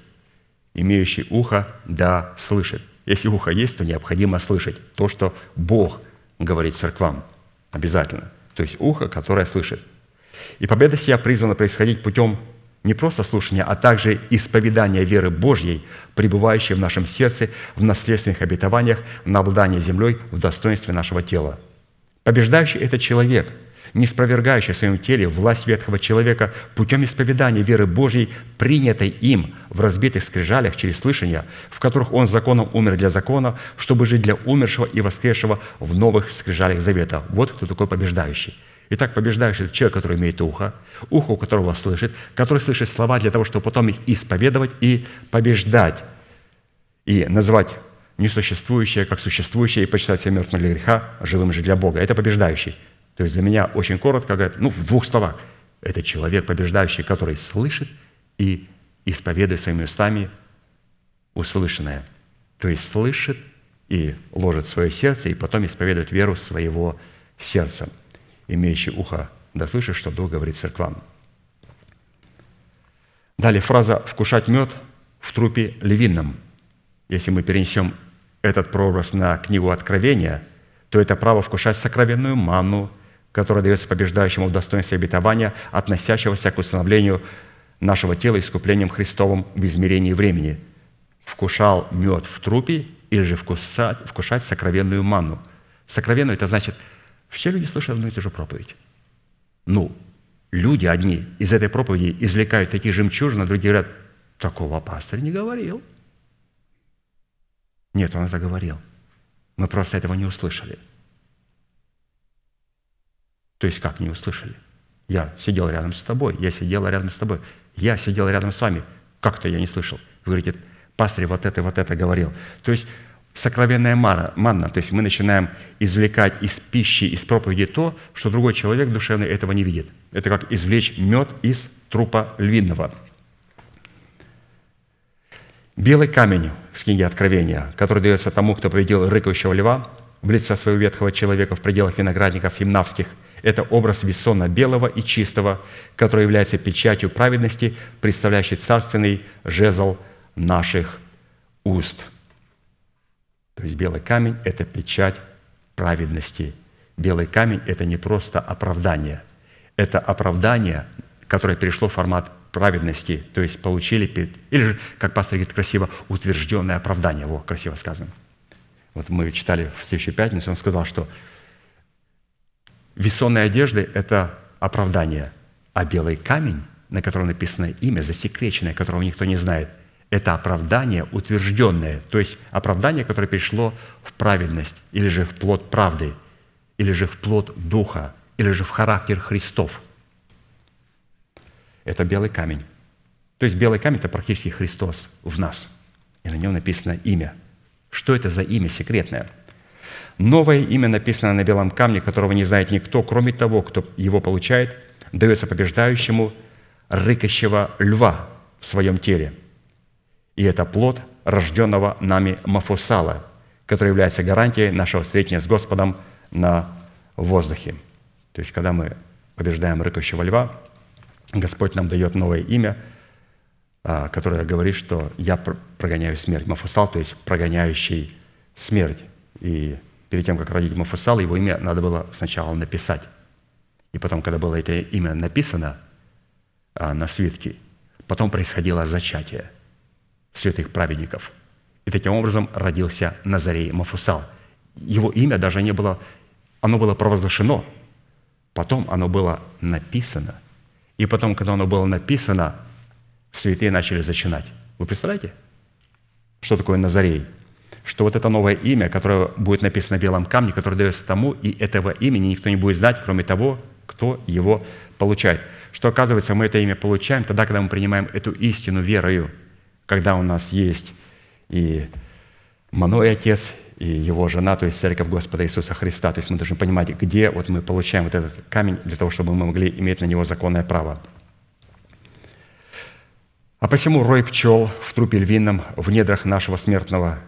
имеющий ухо, да слышит. Если ухо есть, то необходимо слышать то, что Бог говорит церквам. Обязательно. То есть ухо, которое слышит. И победа сия призвана происходить путем не просто слушания, а также исповедания веры Божьей, пребывающей в нашем сердце, в наследственных обетованиях, на обладание землей, в достоинстве нашего тела. Побеждающий – это человек – не спровергающий в своем теле власть ветхого человека путем исповедания веры Божьей, принятой им в разбитых скрижалях через слышание, в которых он законом умер для закона, чтобы жить для умершего и воскресшего в новых скрижалях завета. Вот кто такой побеждающий. Итак, побеждающий – это человек, который имеет ухо, ухо у которого слышит, который слышит слова для того, чтобы потом их исповедовать и побеждать, и называть несуществующее как существующее и почитать себя мертвым для греха, живым же для Бога. Это побеждающий – то есть для меня очень коротко говорят, ну, в двух словах. Это человек побеждающий, который слышит и исповедует своими устами услышанное. То есть слышит и ложит свое сердце, и потом исповедует веру своего сердца, имеющий ухо да слышит, что Дух говорит церквам. Далее фраза «вкушать мед в трупе львином». Если мы перенесем этот прообраз на книгу Откровения, то это право вкушать сокровенную ману – которое дается побеждающему в достоинстве обетования, относящегося к установлению нашего тела искуплением Христовым в измерении времени. Вкушал мед в трупе или же вкусать, вкушать сокровенную манну. Сокровенную – это значит, все люди слышат одну и ту же проповедь. Ну, люди одни из этой проповеди извлекают такие жемчужины, другие говорят, такого пастор не говорил. Нет, он это говорил. Мы просто этого не услышали – то есть как не услышали? Я сидел рядом с тобой, я сидела рядом с тобой, я сидел рядом с вами. Как-то я не слышал. Вы говорите, пастырь вот это, вот это говорил. То есть сокровенная мара, манна, то есть мы начинаем извлекать из пищи, из проповеди то, что другой человек душевный этого не видит. Это как извлечь мед из трупа львиного. Белый камень с книги Откровения, который дается тому, кто победил рыкающего льва в лице своего ветхого человека в пределах виноградников Емнавских – это образ весона белого и чистого, который является печатью праведности, представляющий царственный жезл наших уст. То есть белый камень – это печать праведности. Белый камень – это не просто оправдание. Это оправдание, которое перешло в формат праведности, то есть получили, или же, как пастор говорит красиво, утвержденное оправдание. Во, красиво сказано. Вот мы читали в следующую пятницу, он сказал, что Весонные одежды – это оправдание, а белый камень, на котором написано имя, засекреченное, которого никто не знает, – это оправдание утвержденное, то есть оправдание, которое пришло в правильность, или же в плод правды, или же в плод Духа, или же в характер Христов. Это белый камень. То есть белый камень – это практически Христос в нас. И на нем написано имя. Что это за имя секретное? Новое имя написано на белом камне, которого не знает никто, кроме того, кто его получает, дается побеждающему рыкащего льва в своем теле. И это плод рожденного нами Мафусала, который является гарантией нашего встречения с Господом на воздухе. То есть, когда мы побеждаем рыкающего льва, Господь нам дает новое имя, а, которое говорит, что я прогоняю смерть. Мафусал, то есть прогоняющий смерть. И перед тем, как родить Мафусал, его имя надо было сначала написать. И потом, когда было это имя написано а, на свитке, потом происходило зачатие святых праведников. И таким образом родился Назарей Мафусал. Его имя даже не было, оно было провозглашено, потом оно было написано. И потом, когда оно было написано, святые начали зачинать. Вы представляете, что такое Назарей? Что вот это новое имя, которое будет написано на белом камне, которое дается тому, и этого имени никто не будет знать, кроме того, кто его получает. Что оказывается, мы это имя получаем тогда, когда мы принимаем эту истину верою, когда у нас есть и Маной Отец, и его жена, то есть Церковь Господа Иисуса Христа. То есть мы должны понимать, где вот мы получаем вот этот камень для того, чтобы мы могли иметь на него законное право. А посему рой пчел в трупе львином в недрах нашего смертного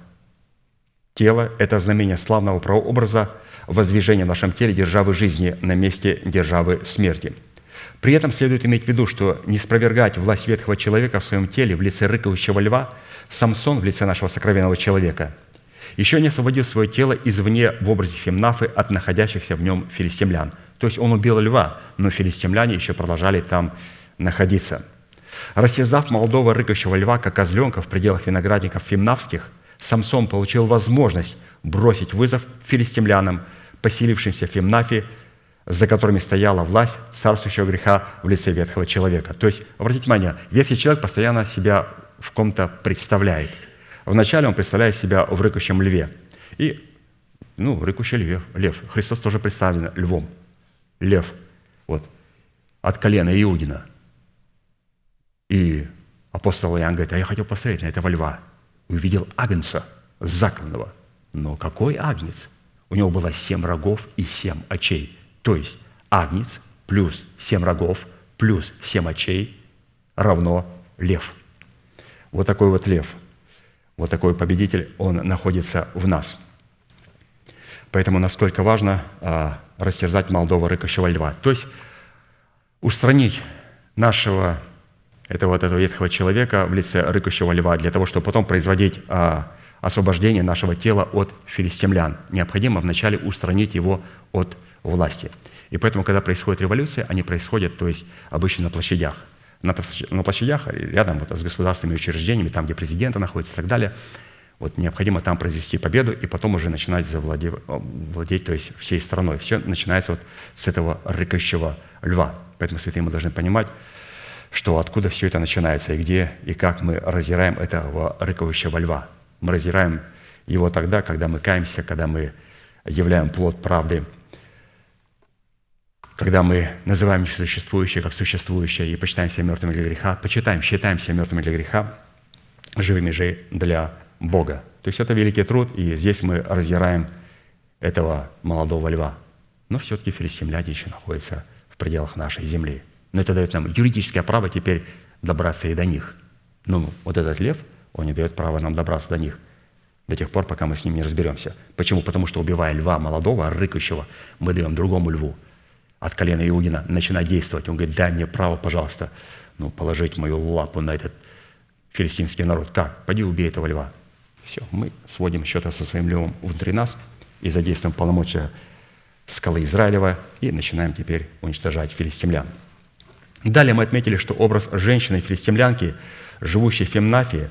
тела – это знамение славного прообраза воздвижения в нашем теле державы жизни на месте державы смерти. При этом следует иметь в виду, что не спровергать власть ветхого человека в своем теле в лице рыкающего льва Самсон в лице нашего сокровенного человека еще не освободил свое тело извне в образе Фемнафы от находящихся в нем филистимлян. То есть он убил льва, но филистимляне еще продолжали там находиться – Рассязав молодого рыкающего льва, как козленка в пределах виноградников фимнавских, Самсон получил возможность бросить вызов филистимлянам, поселившимся в Фимнафе, за которыми стояла власть царствующего греха в лице ветхого человека. То есть, обратите внимание, ветхий человек постоянно себя в ком-то представляет. Вначале он представляет себя в рыкающем льве. И, ну, рыкающий лев, лев. Христос тоже представлен львом. Лев. Вот. От колена Иудина – и апостол Иоанн говорит, а я хотел посмотреть на этого льва. Увидел агнца закланного. Но какой агнец? У него было семь рогов и семь очей. То есть агнец плюс семь рогов плюс семь очей равно лев. Вот такой вот лев, вот такой победитель, он находится в нас. Поэтому насколько важно а, растерзать молодого рыкающего льва. То есть устранить нашего это вот этого ветхого человека в лице рыкающего льва, для того, чтобы потом производить а, освобождение нашего тела от филистимлян. Необходимо вначале устранить его от власти. И поэтому, когда происходит революция, они происходят, то есть обычно на площадях. На, на площадях, рядом вот, с государственными учреждениями, там, где президенты находятся и так далее, вот необходимо там произвести победу и потом уже начинать завладеть, владеть, то есть всей страной. Все начинается вот с этого рыкающего льва. Поэтому, святые, мы должны понимать, что откуда все это начинается, и где и как мы разираем этого рыковущего льва. Мы разираем его тогда, когда мы каемся, когда мы являем плод правды, когда мы называем существующее как существующее и почитаем себя мертвыми для греха, почитаем, считаем себя мертвыми для греха, живыми же для Бога. То есть это великий труд, и здесь мы разъяраем этого молодого льва. Но все-таки филистимляне еще находятся в пределах нашей земли – но это дает нам юридическое право теперь добраться и до них. Но вот этот лев, он не дает права нам добраться до них до тех пор, пока мы с ним не разберемся. Почему? Потому что, убивая льва молодого, рыкающего, мы даем другому льву от колена Иудина начинать действовать. Он говорит, дай мне право, пожалуйста, ну, положить мою лапу на этот филистимский народ. Как? Пойди убей этого льва. Все, мы сводим счеты со своим львом внутри нас и задействуем полномочия скалы Израилева и начинаем теперь уничтожать филистимлян. Далее мы отметили, что образ женщины-филистимлянки, живущей в Фемнафии,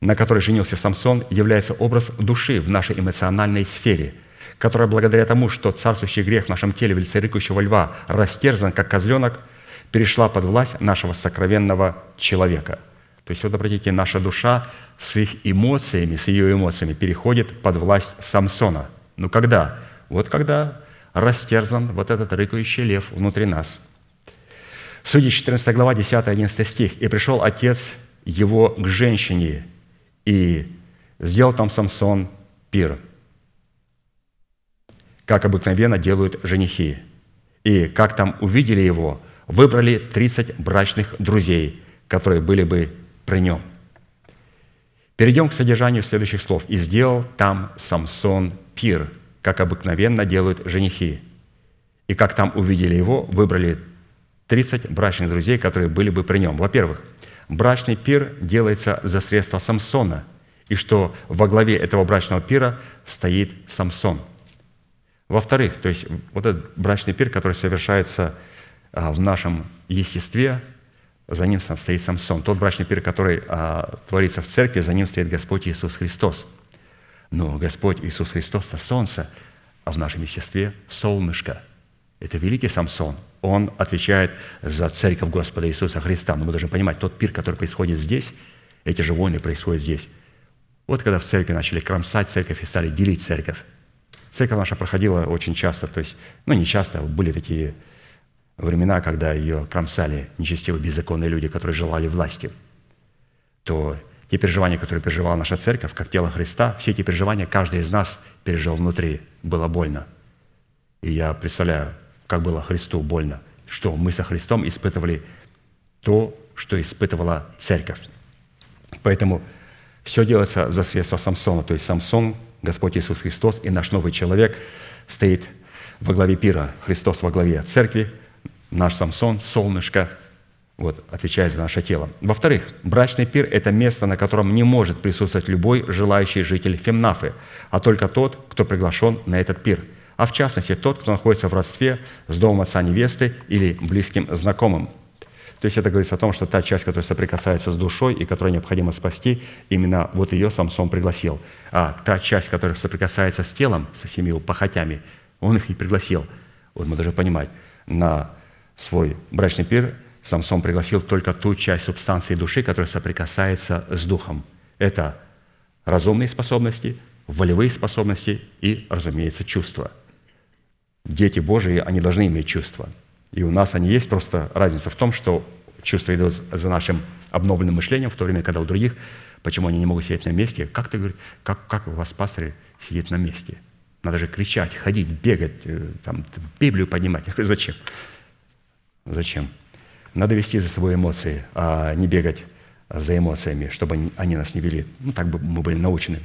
на которой женился Самсон, является образ души в нашей эмоциональной сфере, которая благодаря тому, что царствующий грех в нашем теле в льва растерзан, как козленок, перешла под власть нашего сокровенного человека. То есть, вот обратите, наша душа с их эмоциями, с ее эмоциями переходит под власть Самсона. Ну когда? Вот когда растерзан вот этот рыкающий лев внутри нас. Судьи 14 глава, 10-11 стих. «И пришел отец его к женщине, и сделал там Самсон пир, как обыкновенно делают женихи. И как там увидели его, выбрали 30 брачных друзей, которые были бы при нем. Перейдем к содержанию следующих слов. «И сделал там Самсон пир, как обыкновенно делают женихи. И как там увидели его, выбрали 30 брачных друзей, которые были бы при нем». Во-первых, брачный пир делается за средства Самсона, и что во главе этого брачного пира стоит Самсон. Во-вторых, то есть вот этот брачный пир, который совершается а, в нашем естестве, за ним стоит Самсон. Тот брачный пир, который а, творится в церкви, за ним стоит Господь Иисус Христос. Но Господь Иисус Христос – это солнце, а в нашем естестве – солнышко. Это великий Самсон. Он отвечает за церковь Господа Иисуса Христа. Но мы должны понимать, тот пир, который происходит здесь, эти же войны происходят здесь. Вот когда в церкви начали кромсать церковь и стали делить церковь. Церковь наша проходила очень часто, то есть, ну не часто, были такие времена, когда ее кромсали нечестивые, беззаконные люди, которые желали власти, то те переживания, которые переживала наша церковь, как тело Христа, все эти переживания каждый из нас пережил внутри. Было больно. И я представляю, как было Христу больно, что мы со Христом испытывали то, что испытывала церковь. Поэтому все делается за средства Самсона. То есть Самсон, Господь Иисус Христос и наш новый человек стоит во главе пира. Христос во главе церкви – наш Самсон, солнышко, вот, отвечает за наше тело. Во-вторых, брачный пир – это место, на котором не может присутствовать любой желающий житель Фемнафы, а только тот, кто приглашен на этот пир, а в частности тот, кто находится в родстве с домом отца невесты или близким знакомым. То есть это говорится о том, что та часть, которая соприкасается с душой и которую необходимо спасти, именно вот ее Самсон пригласил. А та часть, которая соприкасается с телом, со всеми его похотями, он их и пригласил. Вот мы должны понимать, на свой брачный пир, Самсон пригласил только ту часть субстанции души, которая соприкасается с духом. Это разумные способности, волевые способности и, разумеется, чувства. Дети Божии, они должны иметь чувства. И у нас они есть, просто разница в том, что чувства идут за нашим обновленным мышлением, в то время, когда у других, почему они не могут сидеть на месте, как ты говоришь, как, как у вас, пастор, сидит на месте? Надо же кричать, ходить, бегать, э, там, Библию поднимать. Зачем? Зачем? Надо вести за собой эмоции, а не бегать за эмоциями, чтобы они нас не вели. Ну, так бы мы были научены.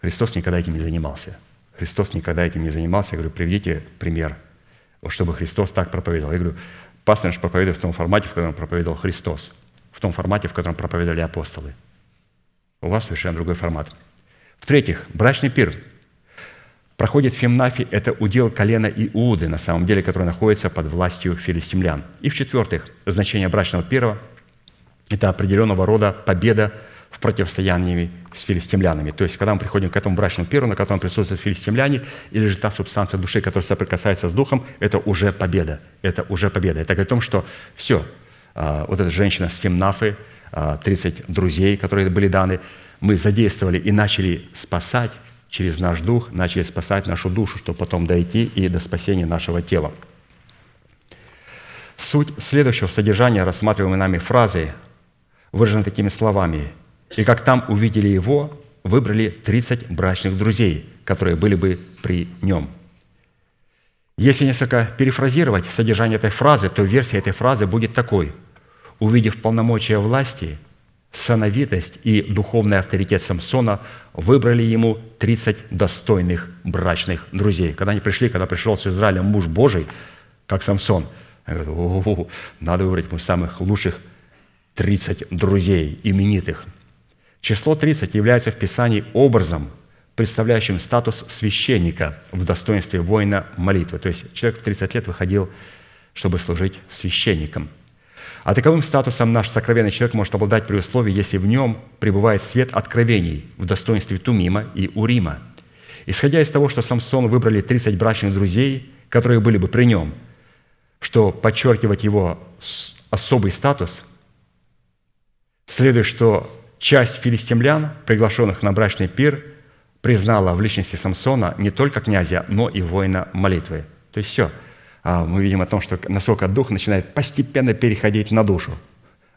Христос никогда этим не занимался. Христос никогда этим не занимался. Я говорю, приведите пример, чтобы Христос так проповедовал. Я говорю, пастор наш проповедует в том формате, в котором проповедовал Христос, в том формате, в котором проповедовали апостолы. У вас совершенно другой формат. В-третьих, брачный пир – проходит в Фемнафе, это удел колена Иуды, на самом деле, который находится под властью филистимлян. И в-четвертых, значение брачного пира – это определенного рода победа в противостоянии с филистимлянами. То есть, когда мы приходим к этому брачному пиру, на котором присутствуют филистимляне, или же та субстанция души, которая соприкасается с духом, это уже победа. Это уже победа. Это говорит о том, что все, а, вот эта женщина с Фемнафы, 30 а, друзей, которые были даны, мы задействовали и начали спасать через наш дух начали спасать нашу душу, чтобы потом дойти и до спасения нашего тела. Суть следующего содержания рассматриваемой нами фразы выражена такими словами. «И как там увидели его, выбрали 30 брачных друзей, которые были бы при нем». Если несколько перефразировать содержание этой фразы, то версия этой фразы будет такой. «Увидев полномочия власти – сановитость и духовный авторитет Самсона выбрали ему 30 достойных брачных друзей. Когда они пришли, когда пришел с Израилем муж Божий, как Самсон, говорят, надо выбрать самых лучших 30 друзей, именитых. Число 30 является в Писании образом, представляющим статус священника в достоинстве воина молитвы. То есть человек в 30 лет выходил, чтобы служить священником – а таковым статусом наш сокровенный человек может обладать при условии, если в нем пребывает свет откровений в достоинстве Тумима и Урима. Исходя из того, что Самсон выбрали 30 брачных друзей, которые были бы при нем, что подчеркивать его особый статус, Следует, что часть филистимлян, приглашенных на брачный пир, признала в личности Самсона не только князя, но и воина молитвы. То есть все. А мы видим о том, что насколько дух начинает постепенно переходить на душу.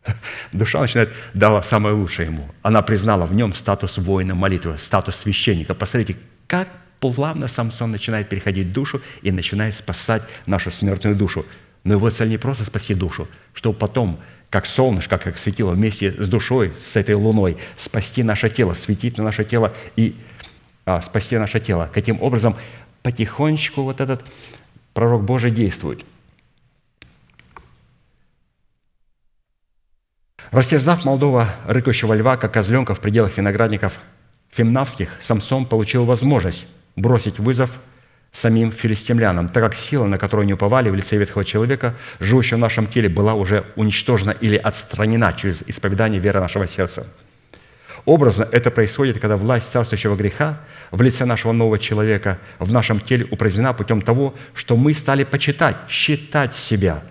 (laughs) Душа начинает дала самое лучшее ему. Она признала в нем статус воина молитвы, статус священника. Посмотрите, как плавно Самсон начинает переходить душу и начинает спасать нашу смертную душу. Но его цель не просто спасти душу, чтобы потом, как солнышко, как светило вместе с душой, с этой луной, спасти наше тело, светить на наше тело и а, спасти наше тело. Каким образом потихонечку вот этот пророк Божий действует. Растерзав Молдова рыкающего льва, как козленка в пределах виноградников фимнавских, Самсон получил возможность бросить вызов самим филистимлянам, так как сила, на которую они уповали в лице ветхого человека, живущего в нашем теле, была уже уничтожена или отстранена через исповедание веры нашего сердца – Образно это происходит, когда власть царствующего греха в лице нашего нового человека в нашем теле упразднена путем того, что мы стали почитать, считать себя.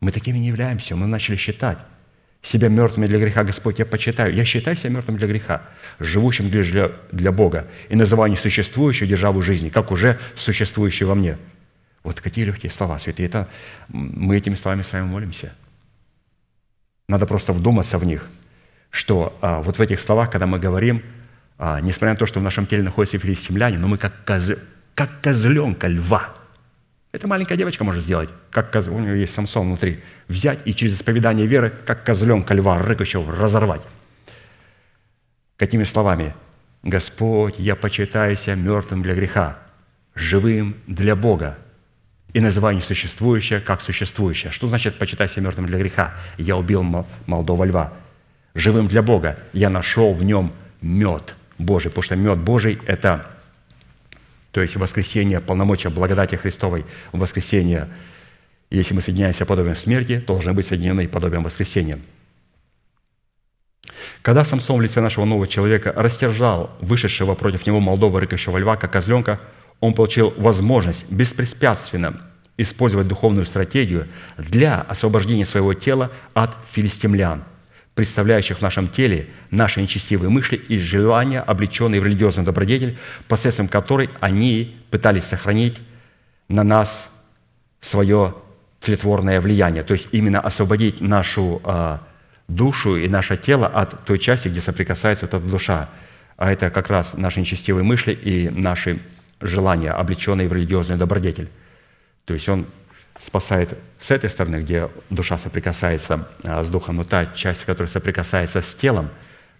Мы такими не являемся, мы начали считать себя мертвыми для греха. Господь, я почитаю, я считаю себя мертвым для греха, живущим для, для Бога и называю несуществующую державу жизни, как уже существующую во мне. Вот какие легкие слова, святые. Это, мы этими словами с вами молимся. Надо просто вдуматься в них – что а, вот в этих словах, когда мы говорим, а, несмотря на то, что в нашем теле находится филистимляне, но мы как, коз, как козленка льва. Это маленькая девочка может сделать, как коз, у нее есть Самсон внутри, взять и через исповедание веры, как козленка льва, рыкающего, разорвать. Какими словами? «Господь, я почитаю себя мертвым для греха, живым для Бога, и называю несуществующее как существующее». Что значит «почитай себя мертвым для греха»? Я убил молодого льва – живым для Бога. Я нашел в нем мед Божий, потому что мед Божий – это, то есть воскресение, полномочия благодати Христовой, воскресение. Если мы соединяемся подобием смерти, должны быть соединены подобием воскресения. Когда Самсон в лице нашего нового человека растержал вышедшего против него молодого рыкающего льва, как козленка, он получил возможность беспрепятственно использовать духовную стратегию для освобождения своего тела от филистимлян – представляющих в нашем теле наши нечестивые мысли и желания, облеченные в религиозную добродетель, посредством которой они пытались сохранить на нас свое тлетворное влияние, то есть именно освободить нашу а, душу и наше тело от той части, где соприкасается вот эта душа. А это как раз наши нечестивые мысли и наши желания, облеченные в религиозную добродетель. То есть он спасает с этой стороны, где душа соприкасается а, с духом, но та часть, которая соприкасается с телом,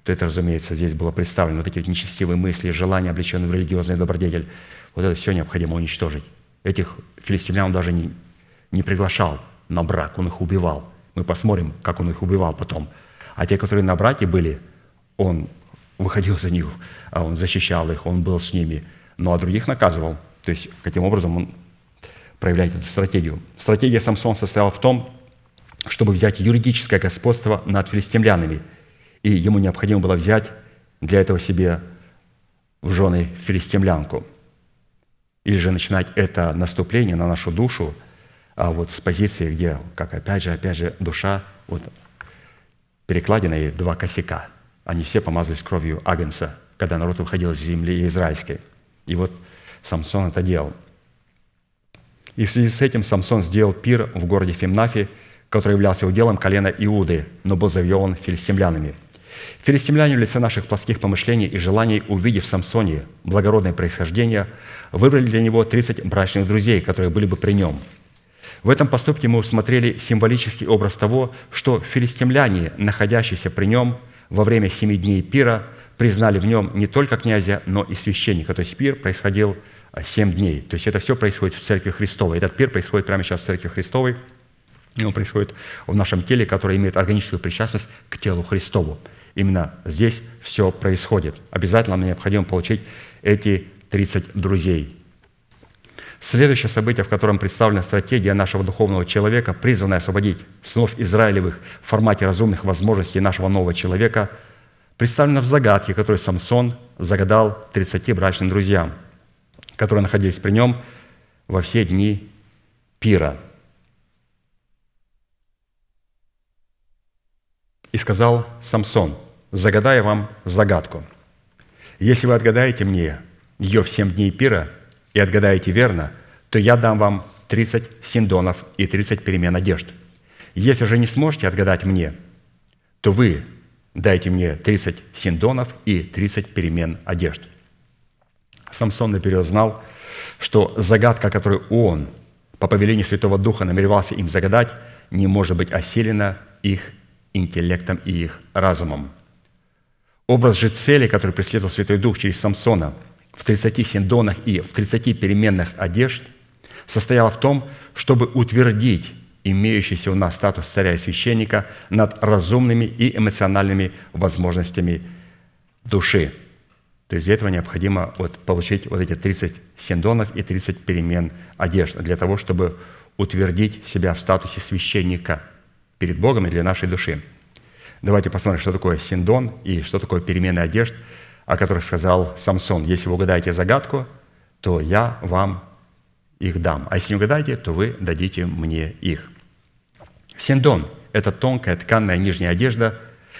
то это, разумеется, здесь было представлено. Вот эти вот нечестивые мысли, желания, облеченные в религиозный добродетель, вот это все необходимо уничтожить. Этих филистимлян он даже не, не приглашал на брак, он их убивал. Мы посмотрим, как он их убивал потом. А те, которые на браке были, он выходил за них, а он защищал их, он был с ними, ну а других наказывал. То есть, каким образом он проявлять эту стратегию. Стратегия Самсона состояла в том, чтобы взять юридическое господство над филистимлянами, и ему необходимо было взять для этого себе в жены филистимлянку. Или же начинать это наступление на нашу душу а вот с позиции, где, как опять же, опять же, душа, вот перекладина и два косяка. Они все помазались кровью Агнца, когда народ уходил из земли израильской. И вот Самсон это делал – и в связи с этим Самсон сделал пир в городе Фимнафе, который являлся уделом колена Иуды, но был завоеван филистимлянами. Филистимляне в лице наших плотских помышлений и желаний, увидев в Самсоне благородное происхождение, выбрали для него 30 брачных друзей, которые были бы при нем. В этом поступке мы усмотрели символический образ того, что филистимляне, находящиеся при нем во время семи дней пира, признали в нем не только князя, но и священника. То есть пир происходил семь дней. То есть это все происходит в Церкви Христовой. Этот пир происходит прямо сейчас в Церкви Христовой, и он происходит в нашем теле, которое имеет органическую причастность к телу Христову. Именно здесь все происходит. Обязательно нам необходимо получить эти 30 друзей. Следующее событие, в котором представлена стратегия нашего духовного человека, призванная освободить снов Израилевых в формате разумных возможностей нашего нового человека, представлено в загадке, которую Самсон загадал 30 брачным друзьям – которые находились при нем во все дни пира. И сказал Самсон, загадая вам загадку. Если вы отгадаете мне ее в семь дней пира и отгадаете верно, то я дам вам 30 синдонов и 30 перемен одежд. Если же не сможете отгадать мне, то вы дайте мне 30 синдонов и 30 перемен одежд. Самсон наперед знал, что загадка, которую он по повелению Святого Духа намеревался им загадать, не может быть осилена их интеллектом и их разумом. Образ же цели, который преследовал Святой Дух через Самсона в 30 синдонах и в 30 переменных одежд, состоял в том, чтобы утвердить имеющийся у нас статус царя и священника над разумными и эмоциональными возможностями души. То есть для этого необходимо вот получить вот эти 30 синдонов и 30 перемен одежд для того, чтобы утвердить себя в статусе священника перед Богом и для нашей души. Давайте посмотрим, что такое синдон и что такое перемены одежд, о которых сказал Самсон. Если вы угадаете загадку, то я вам их дам. А если не угадаете, то вы дадите мне их. Синдон – это тонкая тканная нижняя одежда,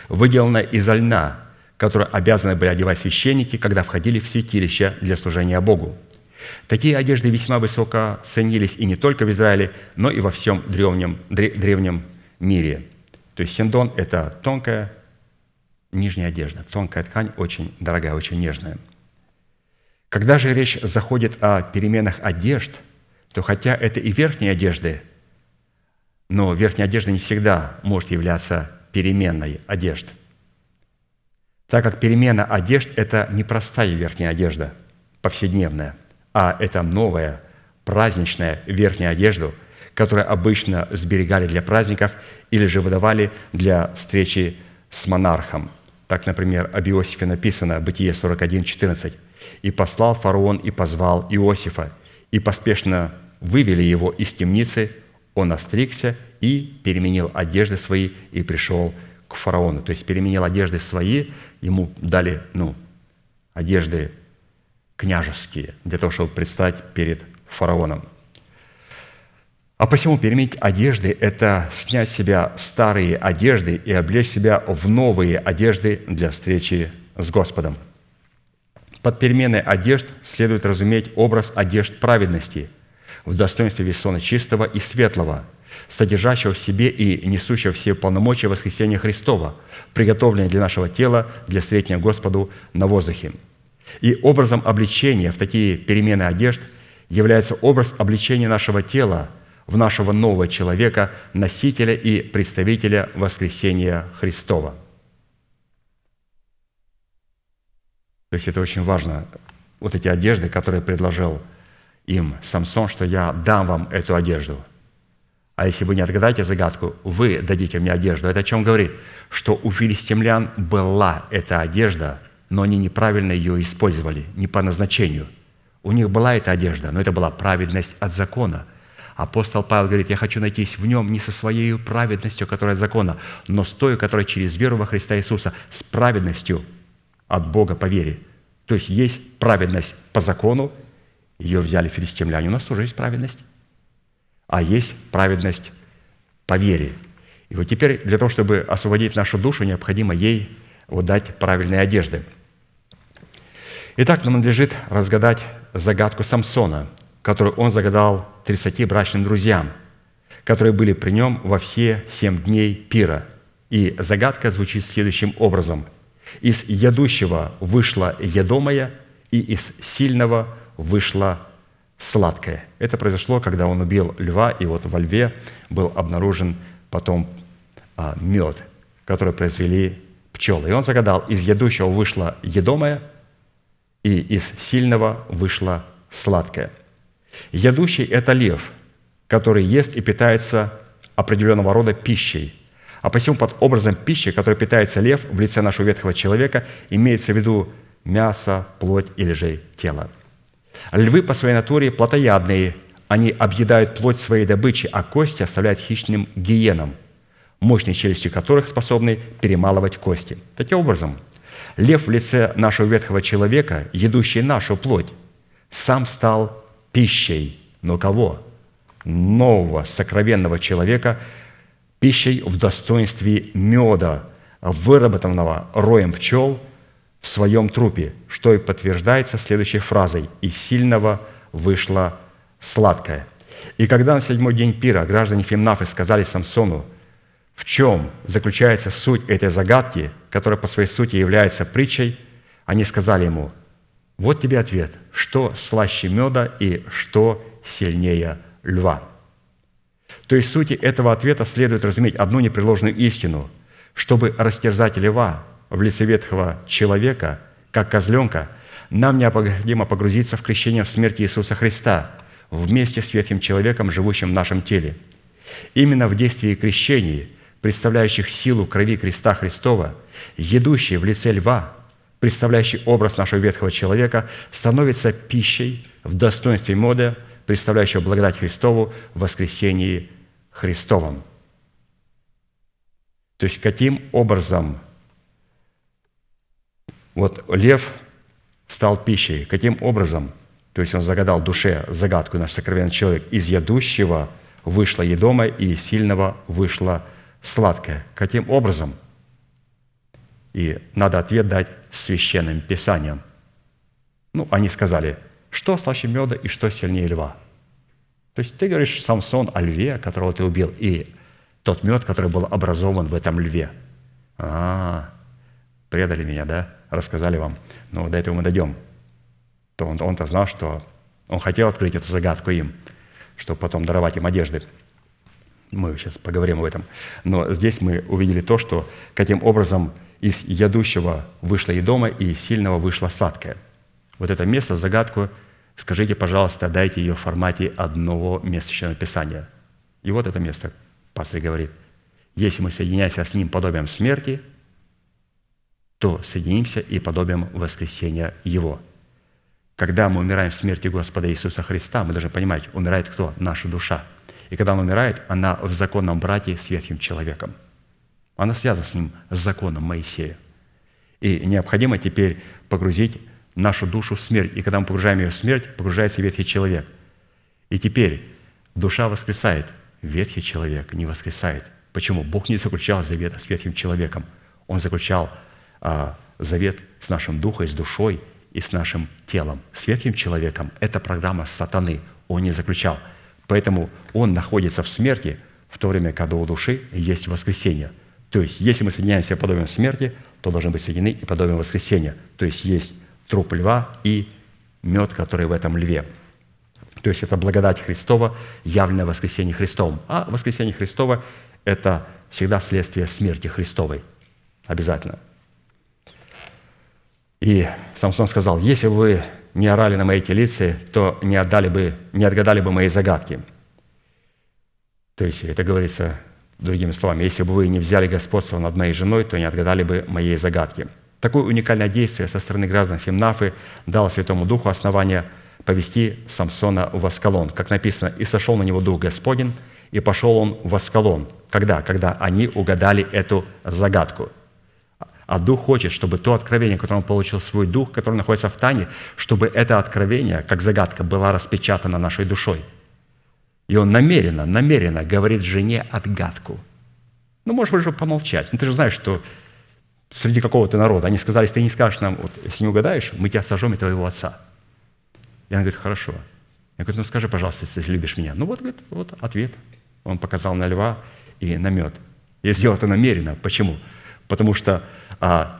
выделанная из льна, которую обязаны были одевать священники, когда входили в святилище для служения Богу. Такие одежды весьма высоко ценились и не только в Израиле, но и во всем древнем, древнем мире. То есть синдон – это тонкая нижняя одежда, тонкая ткань, очень дорогая, очень нежная. Когда же речь заходит о переменах одежд, то хотя это и верхние одежды, но верхняя одежда не всегда может являться переменной одежд. Так как перемена одежд – это не простая верхняя одежда, повседневная, а это новая, праздничная верхняя одежда, которую обычно сберегали для праздников или же выдавали для встречи с монархом. Так, например, об Иосифе написано, Бытие 41, 14. «И послал фараон и позвал Иосифа, и поспешно вывели его из темницы, он остригся и переменил одежды свои и пришел фараону. То есть переменил одежды свои, ему дали ну, одежды княжеские, для того, чтобы предстать перед фараоном. А посему переменить одежды – это снять с себя старые одежды и облечь себя в новые одежды для встречи с Господом. Под переменой одежд следует разуметь образ одежд праведности – в достоинстве весона чистого и светлого, содержащего в себе и несущего все полномочия воскресения Христова, приготовленные для нашего тела для встретения Господу на воздухе. И образом обличения в такие перемены одежд является образ обличения нашего тела в нашего нового человека, носителя и представителя воскресения Христова. То есть это очень важно. Вот эти одежды, которые предложил им Самсон, что я дам вам эту одежду. А если вы не отгадаете загадку, вы дадите мне одежду. Это о чем говорит? Что у филистимлян была эта одежда, но они неправильно ее использовали, не по назначению. У них была эта одежда, но это была праведность от закона. Апостол Павел говорит, я хочу найтись в нем не со своей праведностью, которая от закона, но с той, которая через веру во Христа Иисуса, с праведностью от Бога по вере. То есть есть праведность по закону, ее взяли филистимляне, у нас тоже есть праведность. А есть праведность по вере. И вот теперь для того, чтобы освободить нашу душу, необходимо ей вот дать правильные одежды. Итак, нам надлежит разгадать загадку Самсона, которую он загадал 30 брачным друзьям, которые были при нем во все семь дней пира. И загадка звучит следующим образом. «Из ядущего вышла едомая, и из сильного вышло сладкое. Это произошло, когда он убил льва, и вот во льве был обнаружен потом а, мед, который произвели пчелы. И он загадал, из ядущего вышло едомое, и из сильного вышло сладкое. Ядущий – это лев, который ест и питается определенного рода пищей. А посему под образом пищи, который питается лев в лице нашего ветхого человека, имеется в виду мясо, плоть или же тело. Львы по своей натуре плотоядные, они объедают плоть своей добычи, а кости оставляют хищным гиенам, мощные челюсти которых способны перемалывать кости. Таким образом, лев в лице нашего ветхого человека, едущий нашу плоть, сам стал пищей. Но кого? Нового, сокровенного человека, пищей в достоинстве меда, выработанного роем пчел в своем трупе, что и подтверждается следующей фразой «И сильного вышло сладкое». И когда на седьмой день пира граждане Фимнафы сказали Самсону, в чем заключается суть этой загадки, которая по своей сути является притчей, они сказали ему, вот тебе ответ, что слаще меда и что сильнее льва. То есть сути этого ответа следует разуметь одну непреложную истину. Чтобы растерзать льва в лице ветхого человека, как козленка, нам необходимо погрузиться в крещение в смерти Иисуса Христа вместе с ветхим человеком, живущим в нашем теле. Именно в действии крещений, представляющих силу крови креста Христова, едущий в лице льва, представляющий образ нашего ветхого человека, становится пищей в достоинстве моды, представляющего благодать Христову в воскресении Христовом. То есть каким образом вот лев стал пищей, каким образом, то есть он загадал душе загадку, наш сокровенный человек, из ядущего вышло едомое, и из сильного вышло сладкое. Каким образом? И надо ответ дать священным писанием. Ну, они сказали, что слаще меда и что сильнее льва – то есть ты говоришь, Самсон о льве, которого ты убил, и тот мед, который был образован в этом льве. А, предали меня, да? Рассказали вам. Ну, до этого мы дойдем. То он, он-то знал, что он хотел открыть эту загадку им, чтобы потом даровать им одежды. Мы сейчас поговорим об этом. Но здесь мы увидели то, что каким образом из ядущего вышло едома, и из сильного вышло сладкое. Вот это место, загадку – Скажите, пожалуйста, дайте ее в формате одного места Писания. И вот это место, пастор говорит, если мы соединяемся с Ним подобием смерти, то соединимся и подобием воскресения Его. Когда мы умираем в смерти Господа Иисуса Христа, мы должны понимать, умирает кто? Наша душа. И когда она умирает, она в законном брате с ветхим человеком. Она связана с ним, с законом Моисея. И необходимо теперь погрузить нашу душу в смерть. И когда мы погружаем ее в смерть, погружается ветхий человек. И теперь душа воскресает, ветхий человек не воскресает. Почему? Бог не заключал завета с ветхим человеком. Он заключал завет с нашим духом, с душой и с нашим телом. С ветхим человеком – это программа сатаны. Он не заключал. Поэтому он находится в смерти, в то время, когда у души есть воскресение. То есть, если мы соединяемся подобием смерти, то должны быть соединены и подобием воскресения. То есть, есть труп льва и мед, который в этом льве. То есть это благодать Христова, явленное воскресение Христовым. А воскресение Христова – это всегда следствие смерти Христовой. Обязательно. И Самсон сказал, если бы вы не орали на моей телице, то не, отдали бы, не отгадали бы мои загадки. То есть это говорится другими словами, если бы вы не взяли господство над моей женой, то не отгадали бы моей загадки – Такое уникальное действие со стороны граждан Фимнафы дало Святому Духу основание повести Самсона в Аскалон. Как написано, «И сошел на него Дух Господень, и пошел он в Аскалон». Когда? Когда они угадали эту загадку. А Дух хочет, чтобы то откровение, которое он получил свой Дух, который находится в Тане, чтобы это откровение, как загадка, было распечатано нашей душой. И он намеренно, намеренно говорит жене отгадку. Ну, можешь уже помолчать. Но ты же знаешь, что среди какого-то народа. Они сказали, если ты не скажешь нам, вот, если не угадаешь, мы тебя сожжем и твоего отца. И она говорит, хорошо. Я говорю, ну скажи, пожалуйста, если любишь меня. Ну вот, говорит, вот ответ. Он показал на льва и на мед. Я сделал это намеренно. Почему? Потому что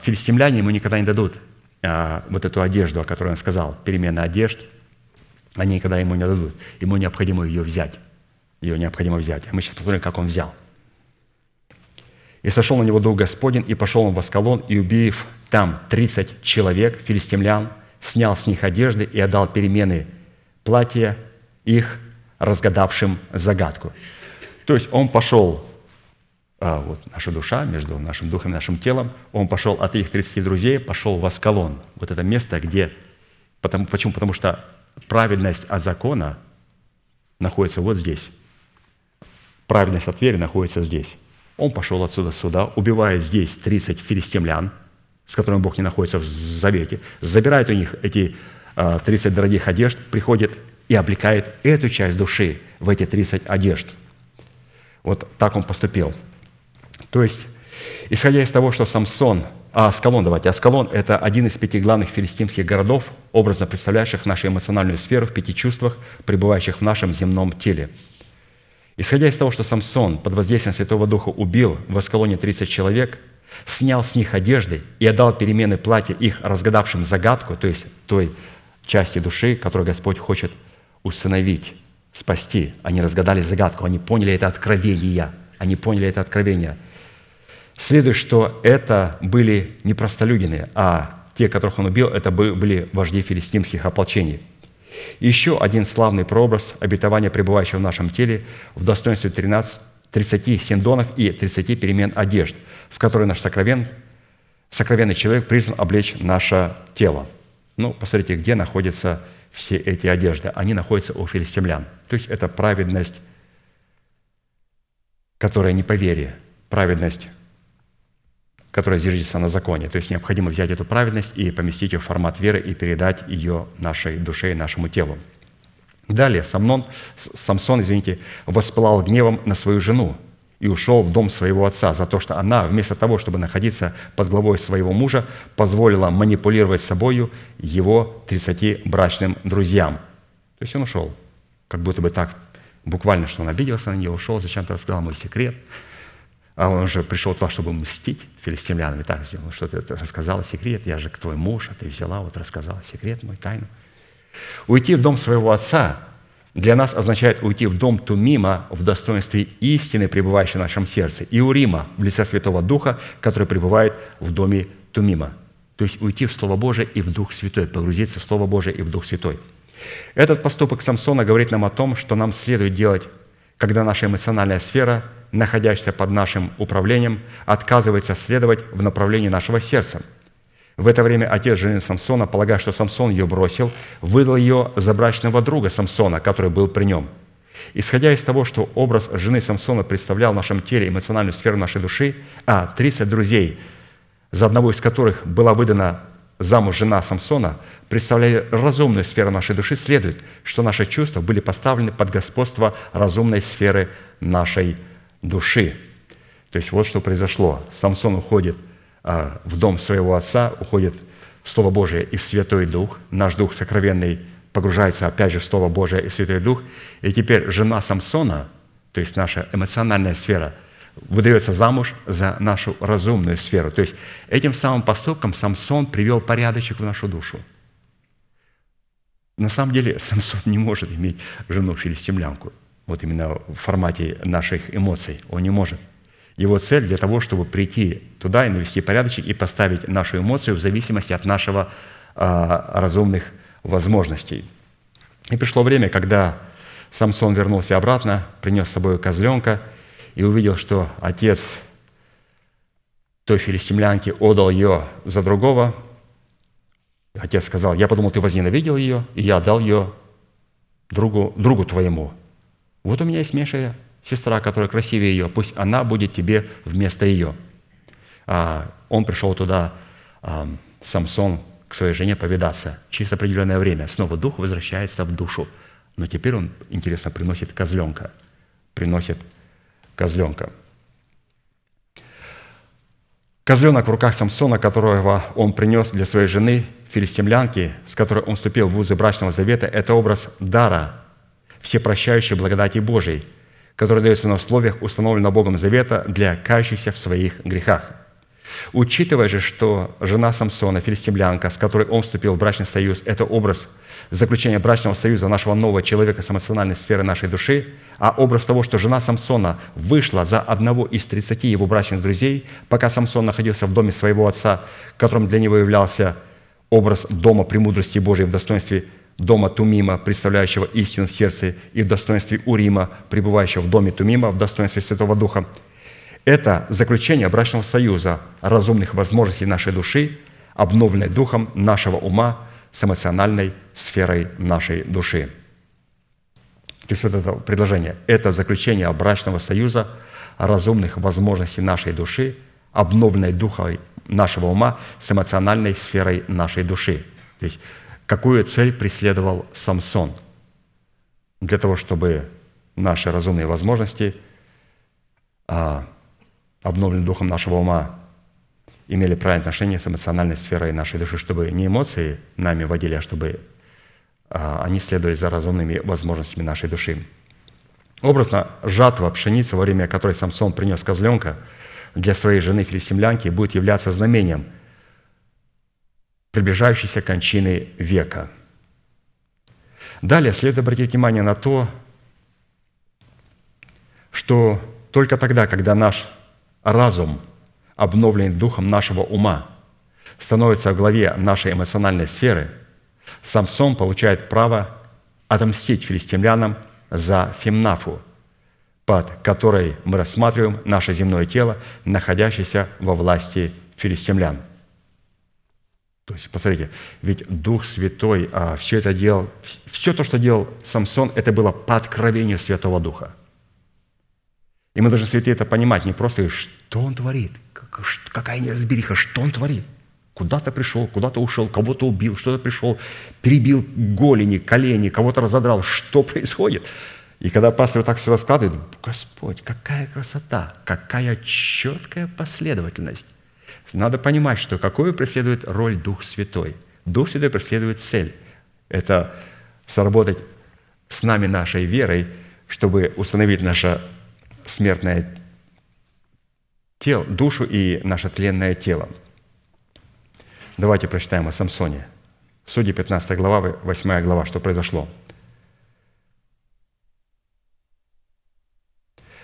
филистимляне ему никогда не дадут а, вот эту одежду, о которой он сказал, перемена одежд, они никогда ему не дадут. Ему необходимо ее взять. Ее необходимо взять. Мы сейчас посмотрим, как он взял. И сошел на него Дух Господень, и пошел он в Аскалон, и убив там тридцать человек, филистимлян, снял с них одежды и отдал перемены платья их, разгадавшим загадку. То есть он пошел, а, вот наша душа между нашим духом и нашим телом, он пошел от их 30 друзей, пошел в Аскалон. Вот это место, где... Потому, почему? Потому что праведность от закона находится вот здесь. Праведность от веры находится здесь. Он пошел отсюда сюда, убивает здесь 30 филистимлян, с которыми Бог не находится в завете, забирает у них эти 30 а, дорогих одежд, приходит и облекает эту часть души в эти 30 одежд. Вот так он поступил. То есть Исходя из того, что Самсон, а Аскалон, давайте, Аскалон – это один из пяти главных филистимских городов, образно представляющих нашу эмоциональную сферу в пяти чувствах, пребывающих в нашем земном теле. Исходя из того, что Самсон под воздействием Святого Духа убил в Аскалоне 30 человек, снял с них одежды и отдал перемены платья их разгадавшим загадку, то есть той части души, которую Господь хочет усыновить, спасти. Они разгадали загадку, они поняли это откровение, они поняли это откровение – Следует, что это были не простолюдины, а те, которых он убил, это были вожди филистимских ополчений. еще один славный прообраз обетования, пребывающего в нашем теле, в достоинстве 13, 30 синдонов и 30 перемен одежд, в которые наш сокровен, сокровенный человек призван облечь наше тело. Ну, посмотрите, где находятся все эти одежды. Они находятся у филистимлян. То есть это праведность, которая не по вере, праведность которая зиждется на законе. То есть необходимо взять эту праведность и поместить ее в формат веры и передать ее нашей душе и нашему телу. Далее Самсон, Самсон извините, воспылал гневом на свою жену и ушел в дом своего отца за то, что она, вместо того, чтобы находиться под главой своего мужа, позволила манипулировать собою его 30 брачным друзьям. То есть он ушел, как будто бы так, буквально, что он обиделся на нее, ушел, зачем-то рассказал мой секрет – а он же пришел туда, чтобы мстить филистимлянам. И так сделал, что ты рассказала секрет, я же твой муж, а ты взяла, вот рассказала секрет мой, тайну. Уйти в дом своего отца для нас означает уйти в дом Тумима в достоинстве истины, пребывающей в нашем сердце, и Урима в лице Святого Духа, который пребывает в доме Тумима. То есть уйти в Слово Божие и в Дух Святой, погрузиться в Слово Божие и в Дух Святой. Этот поступок Самсона говорит нам о том, что нам следует делать, когда наша эмоциональная сфера – находящаяся под нашим управлением, отказывается следовать в направлении нашего сердца. В это время отец жены Самсона, полагая, что Самсон ее бросил, выдал ее за брачного друга Самсона, который был при нем. Исходя из того, что образ жены Самсона представлял в нашем теле эмоциональную сферу нашей души, а 30 друзей, за одного из которых была выдана замуж жена Самсона, представляли разумную сферу нашей души, следует, что наши чувства были поставлены под господство разумной сферы нашей души души. То есть вот что произошло. Самсон уходит а, в дом своего отца, уходит в Слово Божие и в Святой Дух. Наш Дух сокровенный погружается опять же в Слово Божие и в Святой Дух. И теперь жена Самсона, то есть наша эмоциональная сфера, выдается замуж за нашу разумную сферу. То есть этим самым поступком Самсон привел порядочек в нашу душу. На самом деле (laughs) Самсон не может иметь жену филистимлянку – вот именно в формате наших эмоций. Он не может. Его цель для того, чтобы прийти туда и навести порядочек и поставить нашу эмоцию в зависимости от нашего а, разумных возможностей. И пришло время, когда Самсон вернулся обратно, принес с собой козленка и увидел, что отец той филистимлянки отдал ее за другого. Отец сказал, я подумал, ты возненавидел ее, и я отдал ее другу, другу твоему. Вот у меня есть меньшая сестра, которая красивее ее, пусть она будет тебе вместо ее. А он пришел туда, а, Самсон, к своей жене повидаться. Через определенное время снова дух возвращается в душу. Но теперь он, интересно, приносит козленка. Приносит козленка. Козленок в руках Самсона, которого он принес для своей жены, филистимлянки, с которой он вступил в узы брачного завета, это образ дара, всепрощающей благодати Божией, которая дается на условиях установленного Богом завета для кающихся в своих грехах. Учитывая же, что жена Самсона, филистимлянка, с которой он вступил в брачный союз, это образ заключения брачного союза нашего нового человека с эмоциональной сферы нашей души, а образ того, что жена Самсона вышла за одного из 30 его брачных друзей, пока Самсон находился в доме своего отца, которым для него являлся образ дома премудрости Божией в достоинстве дома Тумима, представляющего истину в сердце, и в достоинстве Урима, пребывающего в доме Тумима, в достоинстве Святого Духа. Это заключение брачного союза разумных возможностей нашей души, обновленной духом нашего ума с эмоциональной сферой нашей души. То есть вот это предложение – это заключение брачного союза разумных возможностей нашей души, обновленной духом нашего ума с эмоциональной сферой нашей души. То есть какую цель преследовал Самсон для того, чтобы наши разумные возможности а, обновлены духом нашего ума, имели правильное отношение с эмоциональной сферой нашей души, чтобы не эмоции нами водили, а чтобы а, они следовали за разумными возможностями нашей души. Образно, жатва пшеницы, во время которой Самсон принес козленка для своей жены филистимлянки, будет являться знамением приближающейся кончины века. Далее следует обратить внимание на то, что только тогда, когда наш разум, обновленный духом нашего ума, становится в главе нашей эмоциональной сферы, Самсон получает право отомстить филистимлянам за Фимнафу, под которой мы рассматриваем наше земное тело, находящееся во власти филистимлян. То есть, посмотрите, ведь Дух Святой а, все это делал, все то, что делал Самсон, это было по откровению Святого Духа – и мы должны, святые, это понимать, не просто, что он творит, какая неразбериха, что он творит. Куда-то пришел, куда-то ушел, кого-то убил, что-то пришел, перебил голени, колени, кого-то разодрал. Что происходит? И когда пастор вот так все раскладывает, Господь, какая красота, какая четкая последовательность. Надо понимать, что какую преследует роль Дух Святой. Дух Святой преследует цель. Это сработать с нами нашей верой, чтобы установить наше смертное тело, душу и наше тленное тело. Давайте прочитаем о Самсоне. Судьи 15 глава, 8 глава, что произошло.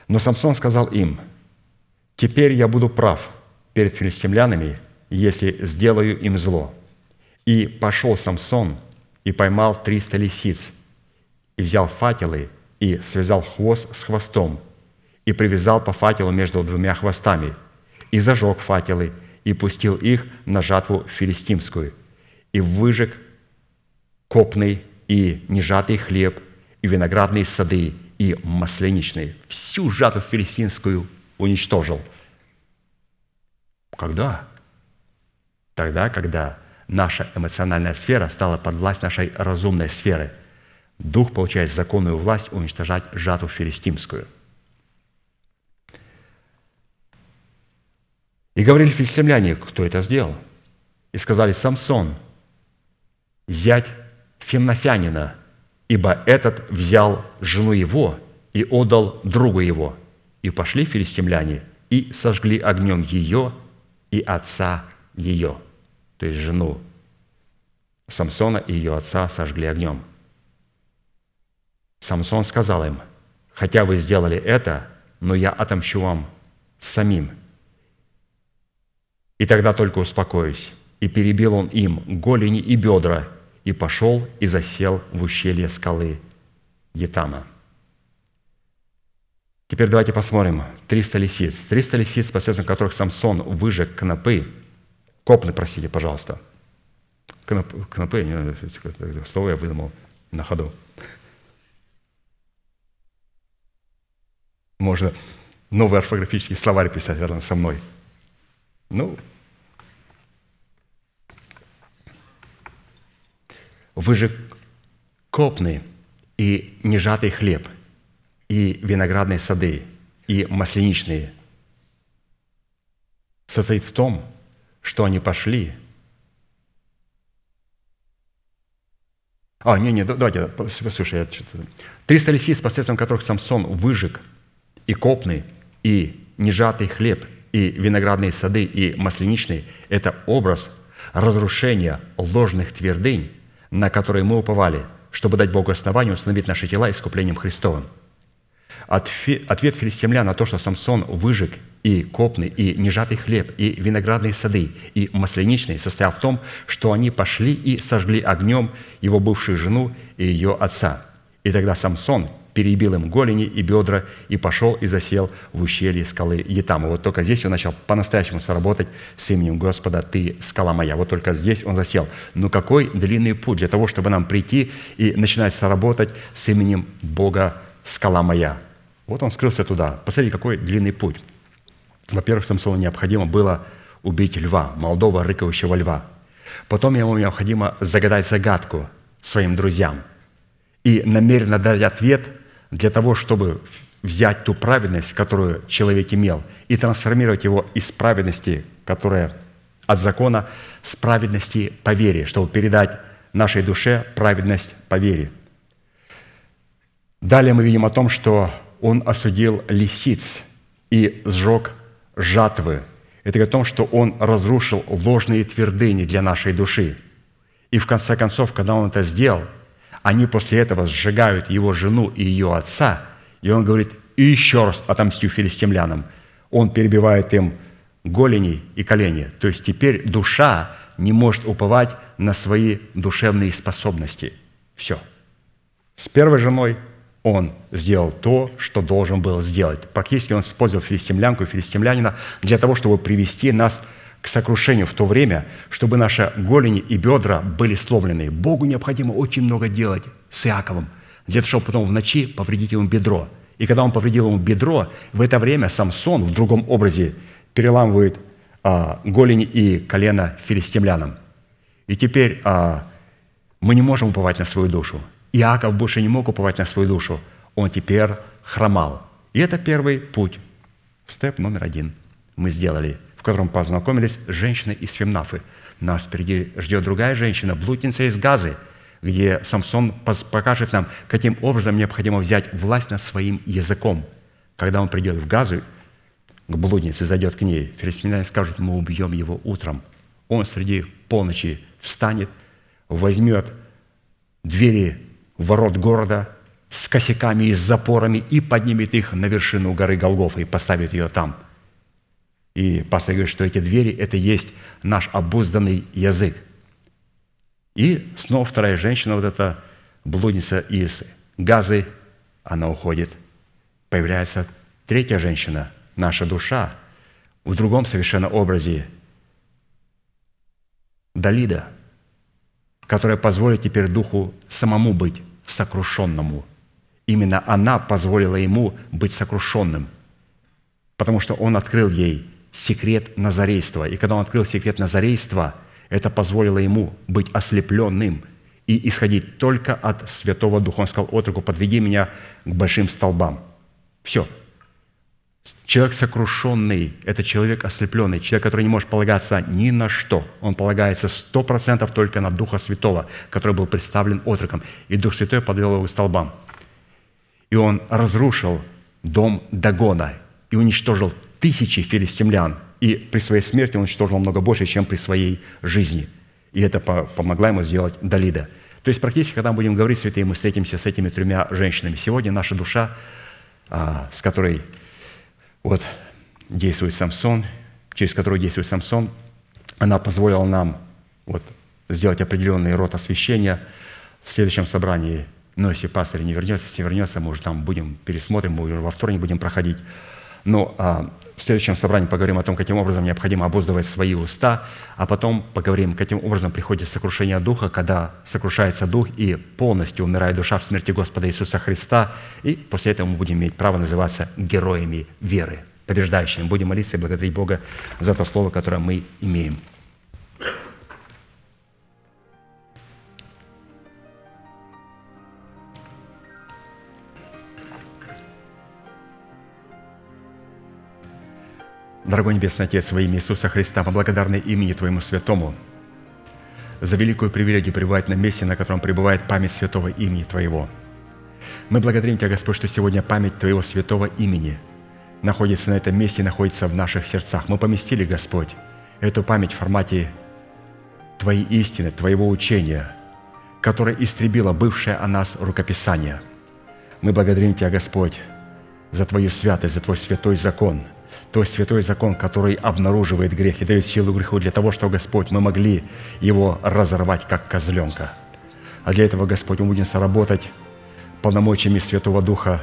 Но Самсон сказал им, «Теперь я буду прав перед филистимлянами, если сделаю им зло». И пошел Самсон и поймал триста лисиц, и взял факелы, и связал хвост с хвостом, и привязал по факелу между двумя хвостами, и зажег факелы, и пустил их на жатву филистимскую, и выжег копный и нежатый хлеб, и виноградные сады, и масленичные. Всю жатву филистимскую уничтожил. Когда? Тогда, когда наша эмоциональная сфера стала под власть нашей разумной сферы. Дух получает законную власть уничтожать жатву филистимскую – И говорили филистимляне, кто это сделал? И сказали, Самсон, зять Фемнофянина, ибо этот взял жену его и отдал другу его. И пошли филистимляне и сожгли огнем ее и отца ее, то есть жену Самсона и ее отца сожгли огнем. Самсон сказал им, хотя вы сделали это, но я отомщу вам самим – и тогда только успокоюсь. И перебил он им голени и бедра, и пошел и засел в ущелье скалы Етама. Теперь давайте посмотрим. 300 лисиц. 300 лисиц, посредством которых Самсон выжег кнопы. Копны, простите, пожалуйста. Кнопы, кнопы слово я выдумал на ходу. Можно новый орфографический словарь писать рядом со мной. Ну, Вы же копны и нежатый хлеб, и виноградные сады, и масленичные. Состоит в том, что они пошли. А, не, не, давайте, послушай, я что-то... Триста лисиц, посредством которых Самсон выжег и копный, и нежатый хлеб, и виноградные сады, и масленичные – это образ разрушения ложных твердынь, на которые мы уповали, чтобы дать Богу основание установить наши тела искуплением Христовым. Ответ филистимлян на то, что Самсон выжег и копный, и нежатый хлеб, и виноградные сады, и масленичные, состоял в том, что они пошли и сожгли огнем его бывшую жену и ее отца. И тогда Самсон перебил им голени и бедра и пошел и засел в ущелье скалы Етама. Вот только здесь он начал по-настоящему сработать с именем Господа «Ты скала моя». Вот только здесь он засел. Но какой длинный путь для того, чтобы нам прийти и начинать сработать с именем Бога «Скала моя». Вот он скрылся туда. Посмотрите, какой длинный путь. Во-первых, Самсону необходимо было убить льва, молодого рыкающего льва. Потом ему необходимо загадать загадку своим друзьям и намеренно дать ответ – для того, чтобы взять ту праведность, которую человек имел, и трансформировать его из праведности, которая от закона, с праведности по вере, чтобы передать нашей душе праведность по вере. Далее мы видим о том, что он осудил лисиц и сжег жатвы. Это говорит о том, что он разрушил ложные твердыни для нашей души. И в конце концов, когда он это сделал, они после этого сжигают его жену и ее отца, и он говорит, и еще раз отомстю филистимлянам. Он перебивает им голени и колени. То есть теперь душа не может уповать на свои душевные способности. Все. С первой женой он сделал то, что должен был сделать. Практически он использовал филистимлянку и филистимлянина для того, чтобы привести нас к сокрушению в то время, чтобы наши голени и бедра были сломлены. Богу необходимо очень много делать с Иаковом, для того, чтобы потом в ночи повредить ему бедро. И когда он повредил ему бедро, в это время Самсон в другом образе переламывает а, голени и колено филистимлянам. И теперь а, мы не можем уповать на свою душу. Иаков больше не мог уповать на свою душу. Он теперь хромал. И это первый путь. Степ номер один мы сделали, в котором познакомились с женщиной из Фемнафы. Нас впереди ждет другая женщина, блудница из Газы, где Самсон покажет нам, каким образом необходимо взять власть над своим языком. Когда он придет в Газу, к блуднице, зайдет к ней, филистимляне скажут, мы убьем его утром. Он среди полночи встанет, возьмет двери ворот города с косяками и с запорами и поднимет их на вершину горы Голгофа и поставит ее там. И пастор говорит, что эти двери – это есть наш обузданный язык. И снова вторая женщина, вот эта блудница из Газы, она уходит. Появляется третья женщина, наша душа, в другом совершенно образе Далида, которая позволит теперь духу самому быть сокрушенному. Именно она позволила ему быть сокрушенным, потому что он открыл ей секрет назарейства. И когда он открыл секрет назарейства, это позволило ему быть ослепленным и исходить только от Святого Духа. Он сказал отроку, подведи меня к большим столбам. Все. Человек сокрушенный – это человек ослепленный, человек, который не может полагаться ни на что. Он полагается сто процентов только на Духа Святого, который был представлен отроком. И Дух Святой подвел его к столбам. И он разрушил дом Дагона и уничтожил тысячи филистимлян. И при своей смерти он уничтожил много больше, чем при своей жизни. И это помогла ему сделать Далида. То есть практически, когда мы будем говорить, святые, мы встретимся с этими тремя женщинами. Сегодня наша душа, а, с которой вот действует Самсон, через которую действует Самсон, она позволила нам вот, сделать определенный род освящения в следующем собрании. Но если пастор не вернется, если вернется, мы уже там будем, пересмотрим, мы уже во вторник будем проходить. Но а, в следующем собрании поговорим о том, каким образом необходимо обуздывать свои уста, а потом поговорим, каким образом приходит сокрушение духа, когда сокрушается дух и полностью умирает душа в смерти Господа Иисуса Христа, и после этого мы будем иметь право называться героями веры, побеждающими. Будем молиться и благодарить Бога за то слово, которое мы имеем. Дорогой Небесный Отец, во имя Иисуса Христа, мы благодарны имени Твоему Святому за великую привилегию пребывать на месте, на котором пребывает память святого имени Твоего. Мы благодарим Тебя, Господь, что сегодня память Твоего святого имени находится на этом месте, находится в наших сердцах. Мы поместили, Господь, эту память в формате Твоей истины, Твоего учения, которое истребило бывшее о нас рукописание. Мы благодарим Тебя, Господь, за Твою святость, за Твой святой закон – то святой закон, который обнаруживает грех и дает силу греху для того, чтобы, Господь, мы могли его разорвать, как козленка. А для этого, Господь, мы будем соработать полномочиями Святого Духа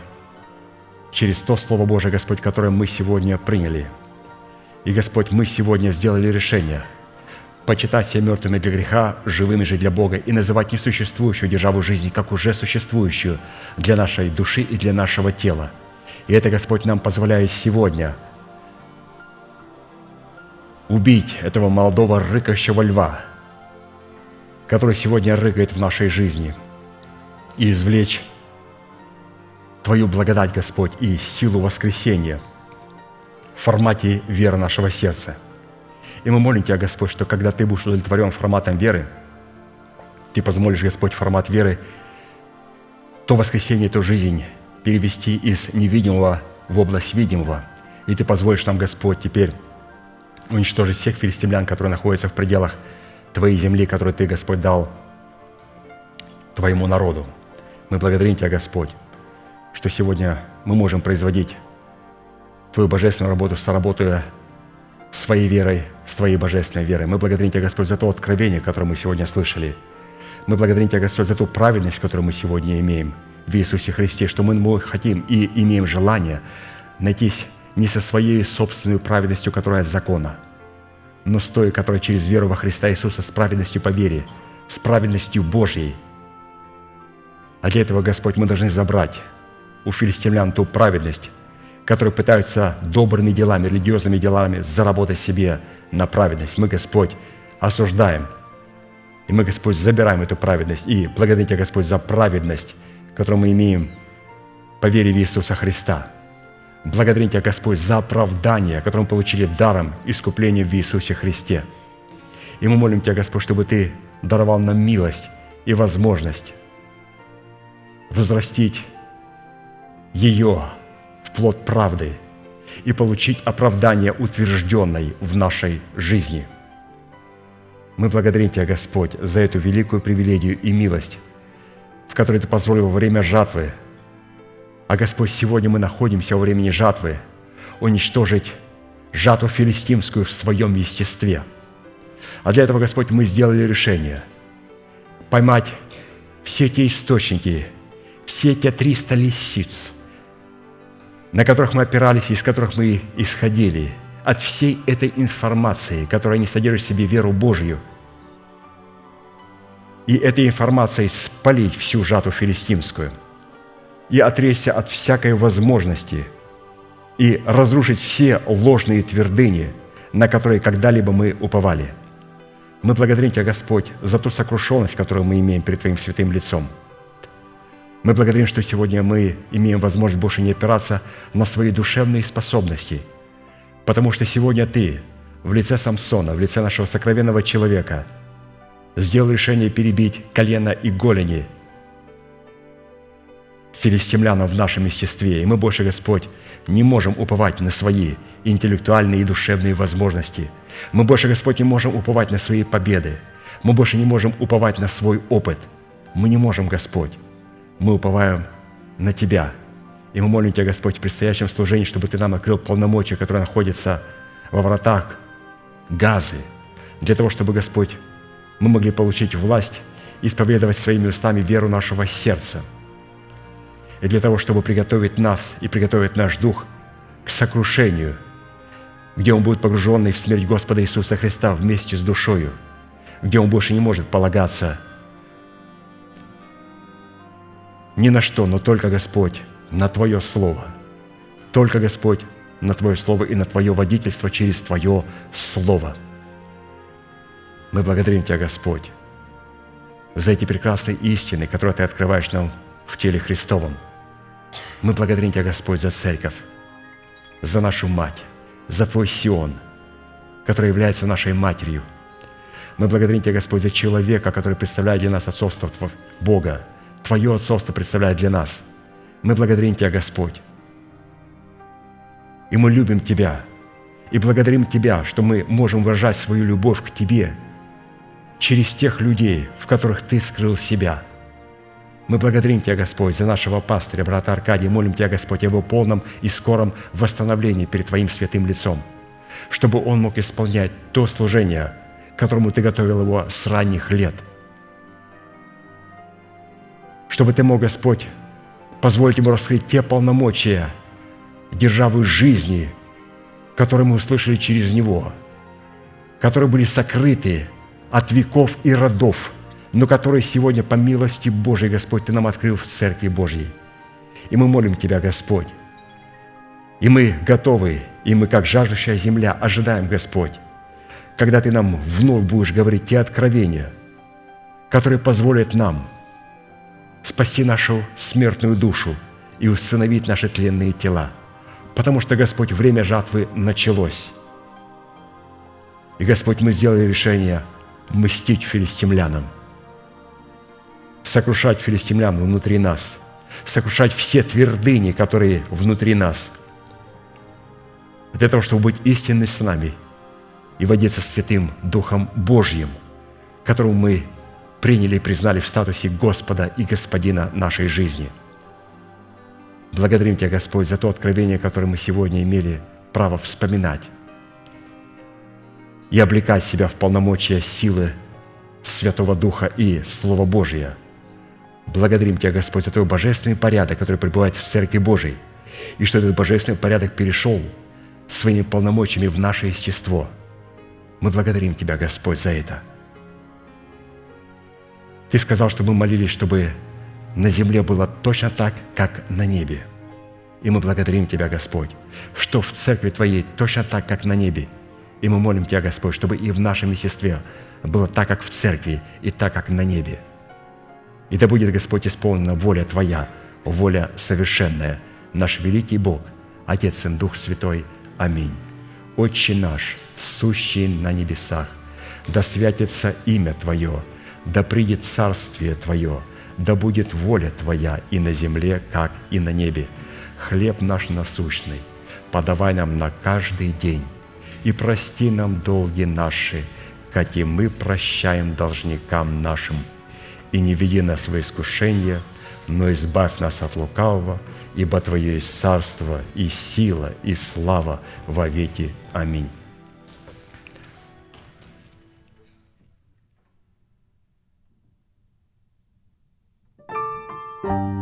через то Слово Божие, Господь, которое мы сегодня приняли. И, Господь, мы сегодня сделали решение почитать себя мертвыми для греха, живыми же для Бога, и называть несуществующую державу жизни, как уже существующую для нашей души и для нашего тела. И это, Господь, нам позволяет сегодня – убить этого молодого рыкающего льва, который сегодня рыкает в нашей жизни, и извлечь Твою благодать, Господь, и силу воскресения в формате веры нашего сердца. И мы молим Тебя, Господь, что когда Ты будешь удовлетворен форматом веры, Ты позволишь, Господь, формат веры, то воскресение, то жизнь перевести из невидимого в область видимого. И Ты позволишь нам, Господь, теперь уничтожить всех филистимлян, которые находятся в пределах Твоей земли, которую Ты, Господь, дал Твоему народу. Мы благодарим Тебя, Господь, что сегодня мы можем производить Твою божественную работу, соработая своей верой, с Твоей божественной верой. Мы благодарим Тебя, Господь, за то откровение, которое мы сегодня слышали. Мы благодарим Тебя, Господь, за ту правильность, которую мы сегодня имеем в Иисусе Христе, что мы хотим и имеем желание найтись не со своей собственной праведностью, которая от закона, но с той, которая через веру во Христа Иисуса с праведностью по вере, с праведностью Божьей. А для этого, Господь, мы должны забрать у филистимлян ту праведность, которые пытаются добрыми делами, религиозными делами заработать себе на праведность. Мы, Господь, осуждаем. И мы, Господь, забираем эту праведность. И благодарим Тебя, Господь, за праведность, которую мы имеем по вере в Иисуса Христа. Благодарим Тебя, Господь, за оправдание, которое мы получили даром искупления в Иисусе Христе. И мы молим Тебя, Господь, чтобы Ты даровал нам милость и возможность возрастить ее в плод правды и получить оправдание утвержденной в нашей жизни. Мы благодарим Тебя, Господь, за эту великую привилегию и милость, в которой Ты позволил во время жатвы, а Господь, сегодня мы находимся во времени жатвы, уничтожить жатву филистимскую в своем естестве. А для этого, Господь, мы сделали решение поймать все те источники, все те 300 лисиц – на которых мы опирались и из которых мы исходили, от всей этой информации, которая не содержит в себе веру Божью, и этой информацией спалить всю жатву филистимскую и отречься от всякой возможности и разрушить все ложные твердыни, на которые когда-либо мы уповали. Мы благодарим Тебя, Господь, за ту сокрушенность, которую мы имеем перед Твоим святым лицом – мы благодарим, что сегодня мы имеем возможность больше не опираться на свои душевные способности, потому что сегодня Ты в лице Самсона, в лице нашего сокровенного человека сделал решение перебить колено и голени филистимлянам в нашем естестве. И мы больше, Господь, не можем уповать на свои интеллектуальные и душевные возможности. Мы больше, Господь, не можем уповать на свои победы. Мы больше не можем уповать на свой опыт. Мы не можем, Господь, мы уповаем на Тебя. И мы молим Тебя, Господь, в предстоящем служении, чтобы Ты нам открыл полномочия, которые находятся во вратах Газы, для того, чтобы, Господь, мы могли получить власть исповедовать своими устами веру нашего сердца. И для того, чтобы приготовить нас и приготовить наш дух к сокрушению, где он будет погруженный в смерть Господа Иисуса Христа вместе с душою, где он больше не может полагаться ни на что, но только, Господь, на Твое Слово. Только, Господь, на Твое Слово и на Твое водительство через Твое Слово. Мы благодарим Тебя, Господь, за эти прекрасные истины, которые Ты открываешь нам в теле Христовом. Мы благодарим Тебя, Господь, за церковь, за нашу мать, за Твой Сион, который является нашей матерью. Мы благодарим Тебя, Господь, за человека, который представляет для нас отцовство Бога, Твое отцовство представляет для нас. Мы благодарим Тебя, Господь. И мы любим Тебя. И благодарим Тебя, что мы можем выражать свою любовь к Тебе через тех людей, в которых Ты скрыл себя. Мы благодарим Тебя, Господь, за нашего пастыря, брата Аркадия. Молим Тебя, Господь, о его полном и скором восстановлении перед Твоим святым лицом, чтобы он мог исполнять то служение, которому Ты готовил его с ранних лет – чтобы Ты мог, Господь, позволить ему раскрыть те полномочия державы жизни, которые мы услышали через него, которые были сокрыты от веков и родов, но которые сегодня, по милости Божией, Господь, Ты нам открыл в Церкви Божьей. И мы молим Тебя, Господь, и мы готовы, и мы, как жаждущая земля, ожидаем, Господь, когда Ты нам вновь будешь говорить те откровения, которые позволят нам – спасти нашу смертную душу и усыновить наши тленные тела. Потому что, Господь, время жатвы началось. И, Господь, мы сделали решение мстить филистимлянам, сокрушать филистимлян внутри нас, сокрушать все твердыни, которые внутри нас, для того, чтобы быть истинны с нами и водиться Святым Духом Божьим, которого мы приняли и признали в статусе Господа и Господина нашей жизни. Благодарим Тебя, Господь, за то откровение, которое мы сегодня имели право вспоминать и облекать себя в полномочия силы Святого Духа и Слова Божия. Благодарим Тебя, Господь, за Твой божественный порядок, который пребывает в Церкви Божией, и что этот божественный порядок перешел своими полномочиями в наше естество. Мы благодарим Тебя, Господь, за это. Ты сказал, что мы молились, чтобы на земле было точно так, как на небе. И мы благодарим Тебя, Господь, что в церкви Твоей точно так, как на небе. И мы молим Тебя, Господь, чтобы и в нашем естестве было так, как в церкви, и так, как на небе. И да будет, Господь, исполнена воля Твоя, воля совершенная, наш великий Бог, Отец и Дух Святой. Аминь. Отче наш, сущий на небесах, да святится имя Твое, да придет царствие Твое, да будет воля Твоя и на земле, как и на небе. Хлеб наш насущный, подавай нам на каждый день, и прости нам долги наши, как и мы прощаем должникам нашим. И не веди нас в искушение, но избавь нас от лукавого, ибо Твое есть царство и сила и слава во веки. Аминь. Не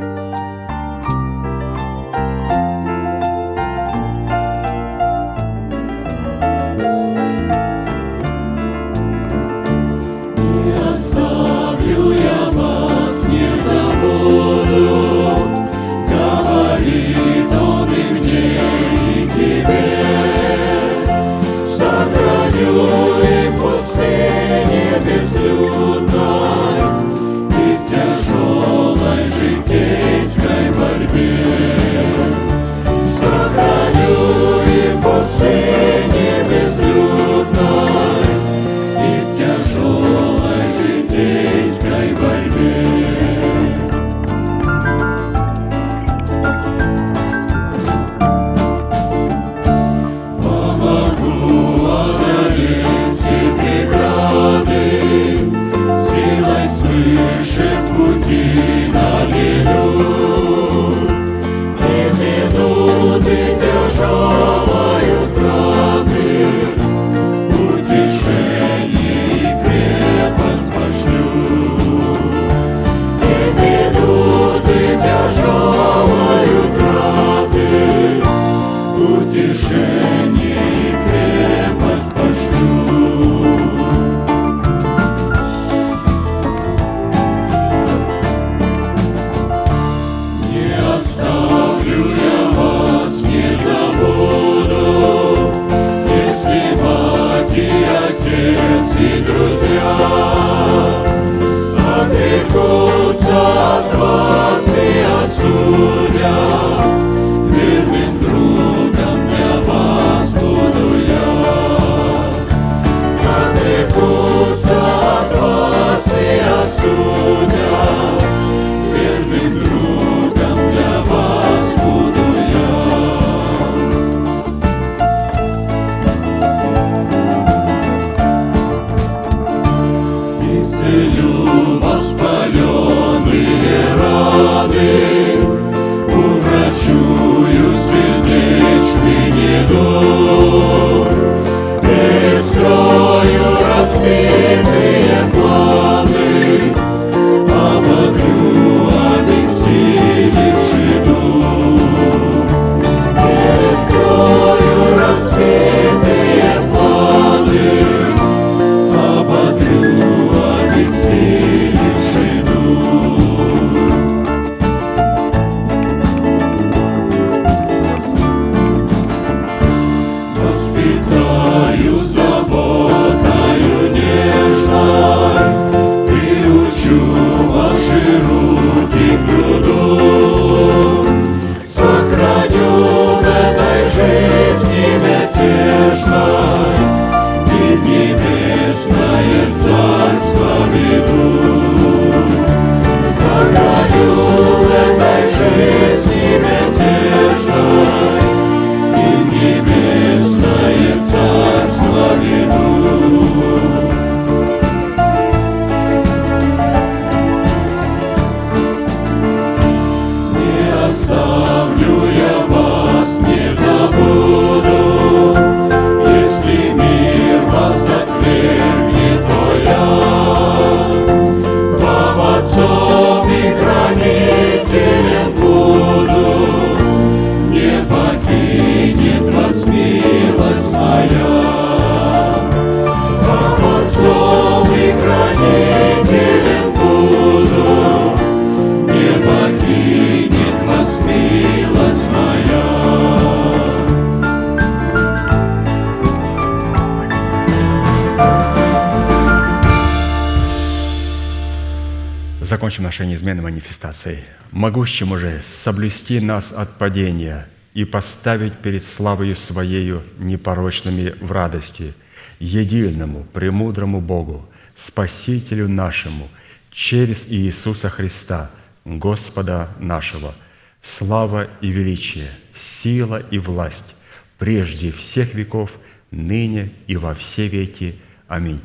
неизменной манифестацией. «Могущему же соблюсти нас от падения и поставить перед славою Своею непорочными в радости, единому, премудрому Богу, Спасителю нашему, через Иисуса Христа, Господа нашего, слава и величие, сила и власть, прежде всех веков, ныне и во все веки. Аминь.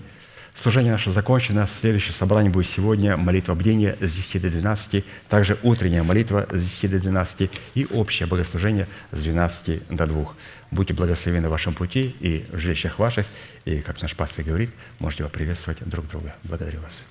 Служение наше закончено. Следующее собрание будет сегодня молитва бдения с 10 до 12, также утренняя молитва с 10 до 12 и общее богослужение с 12 до 2. Будьте благословены в вашем пути и в жилищах ваших. И, как наш пастор говорит, можете поприветствовать друг друга. Благодарю вас.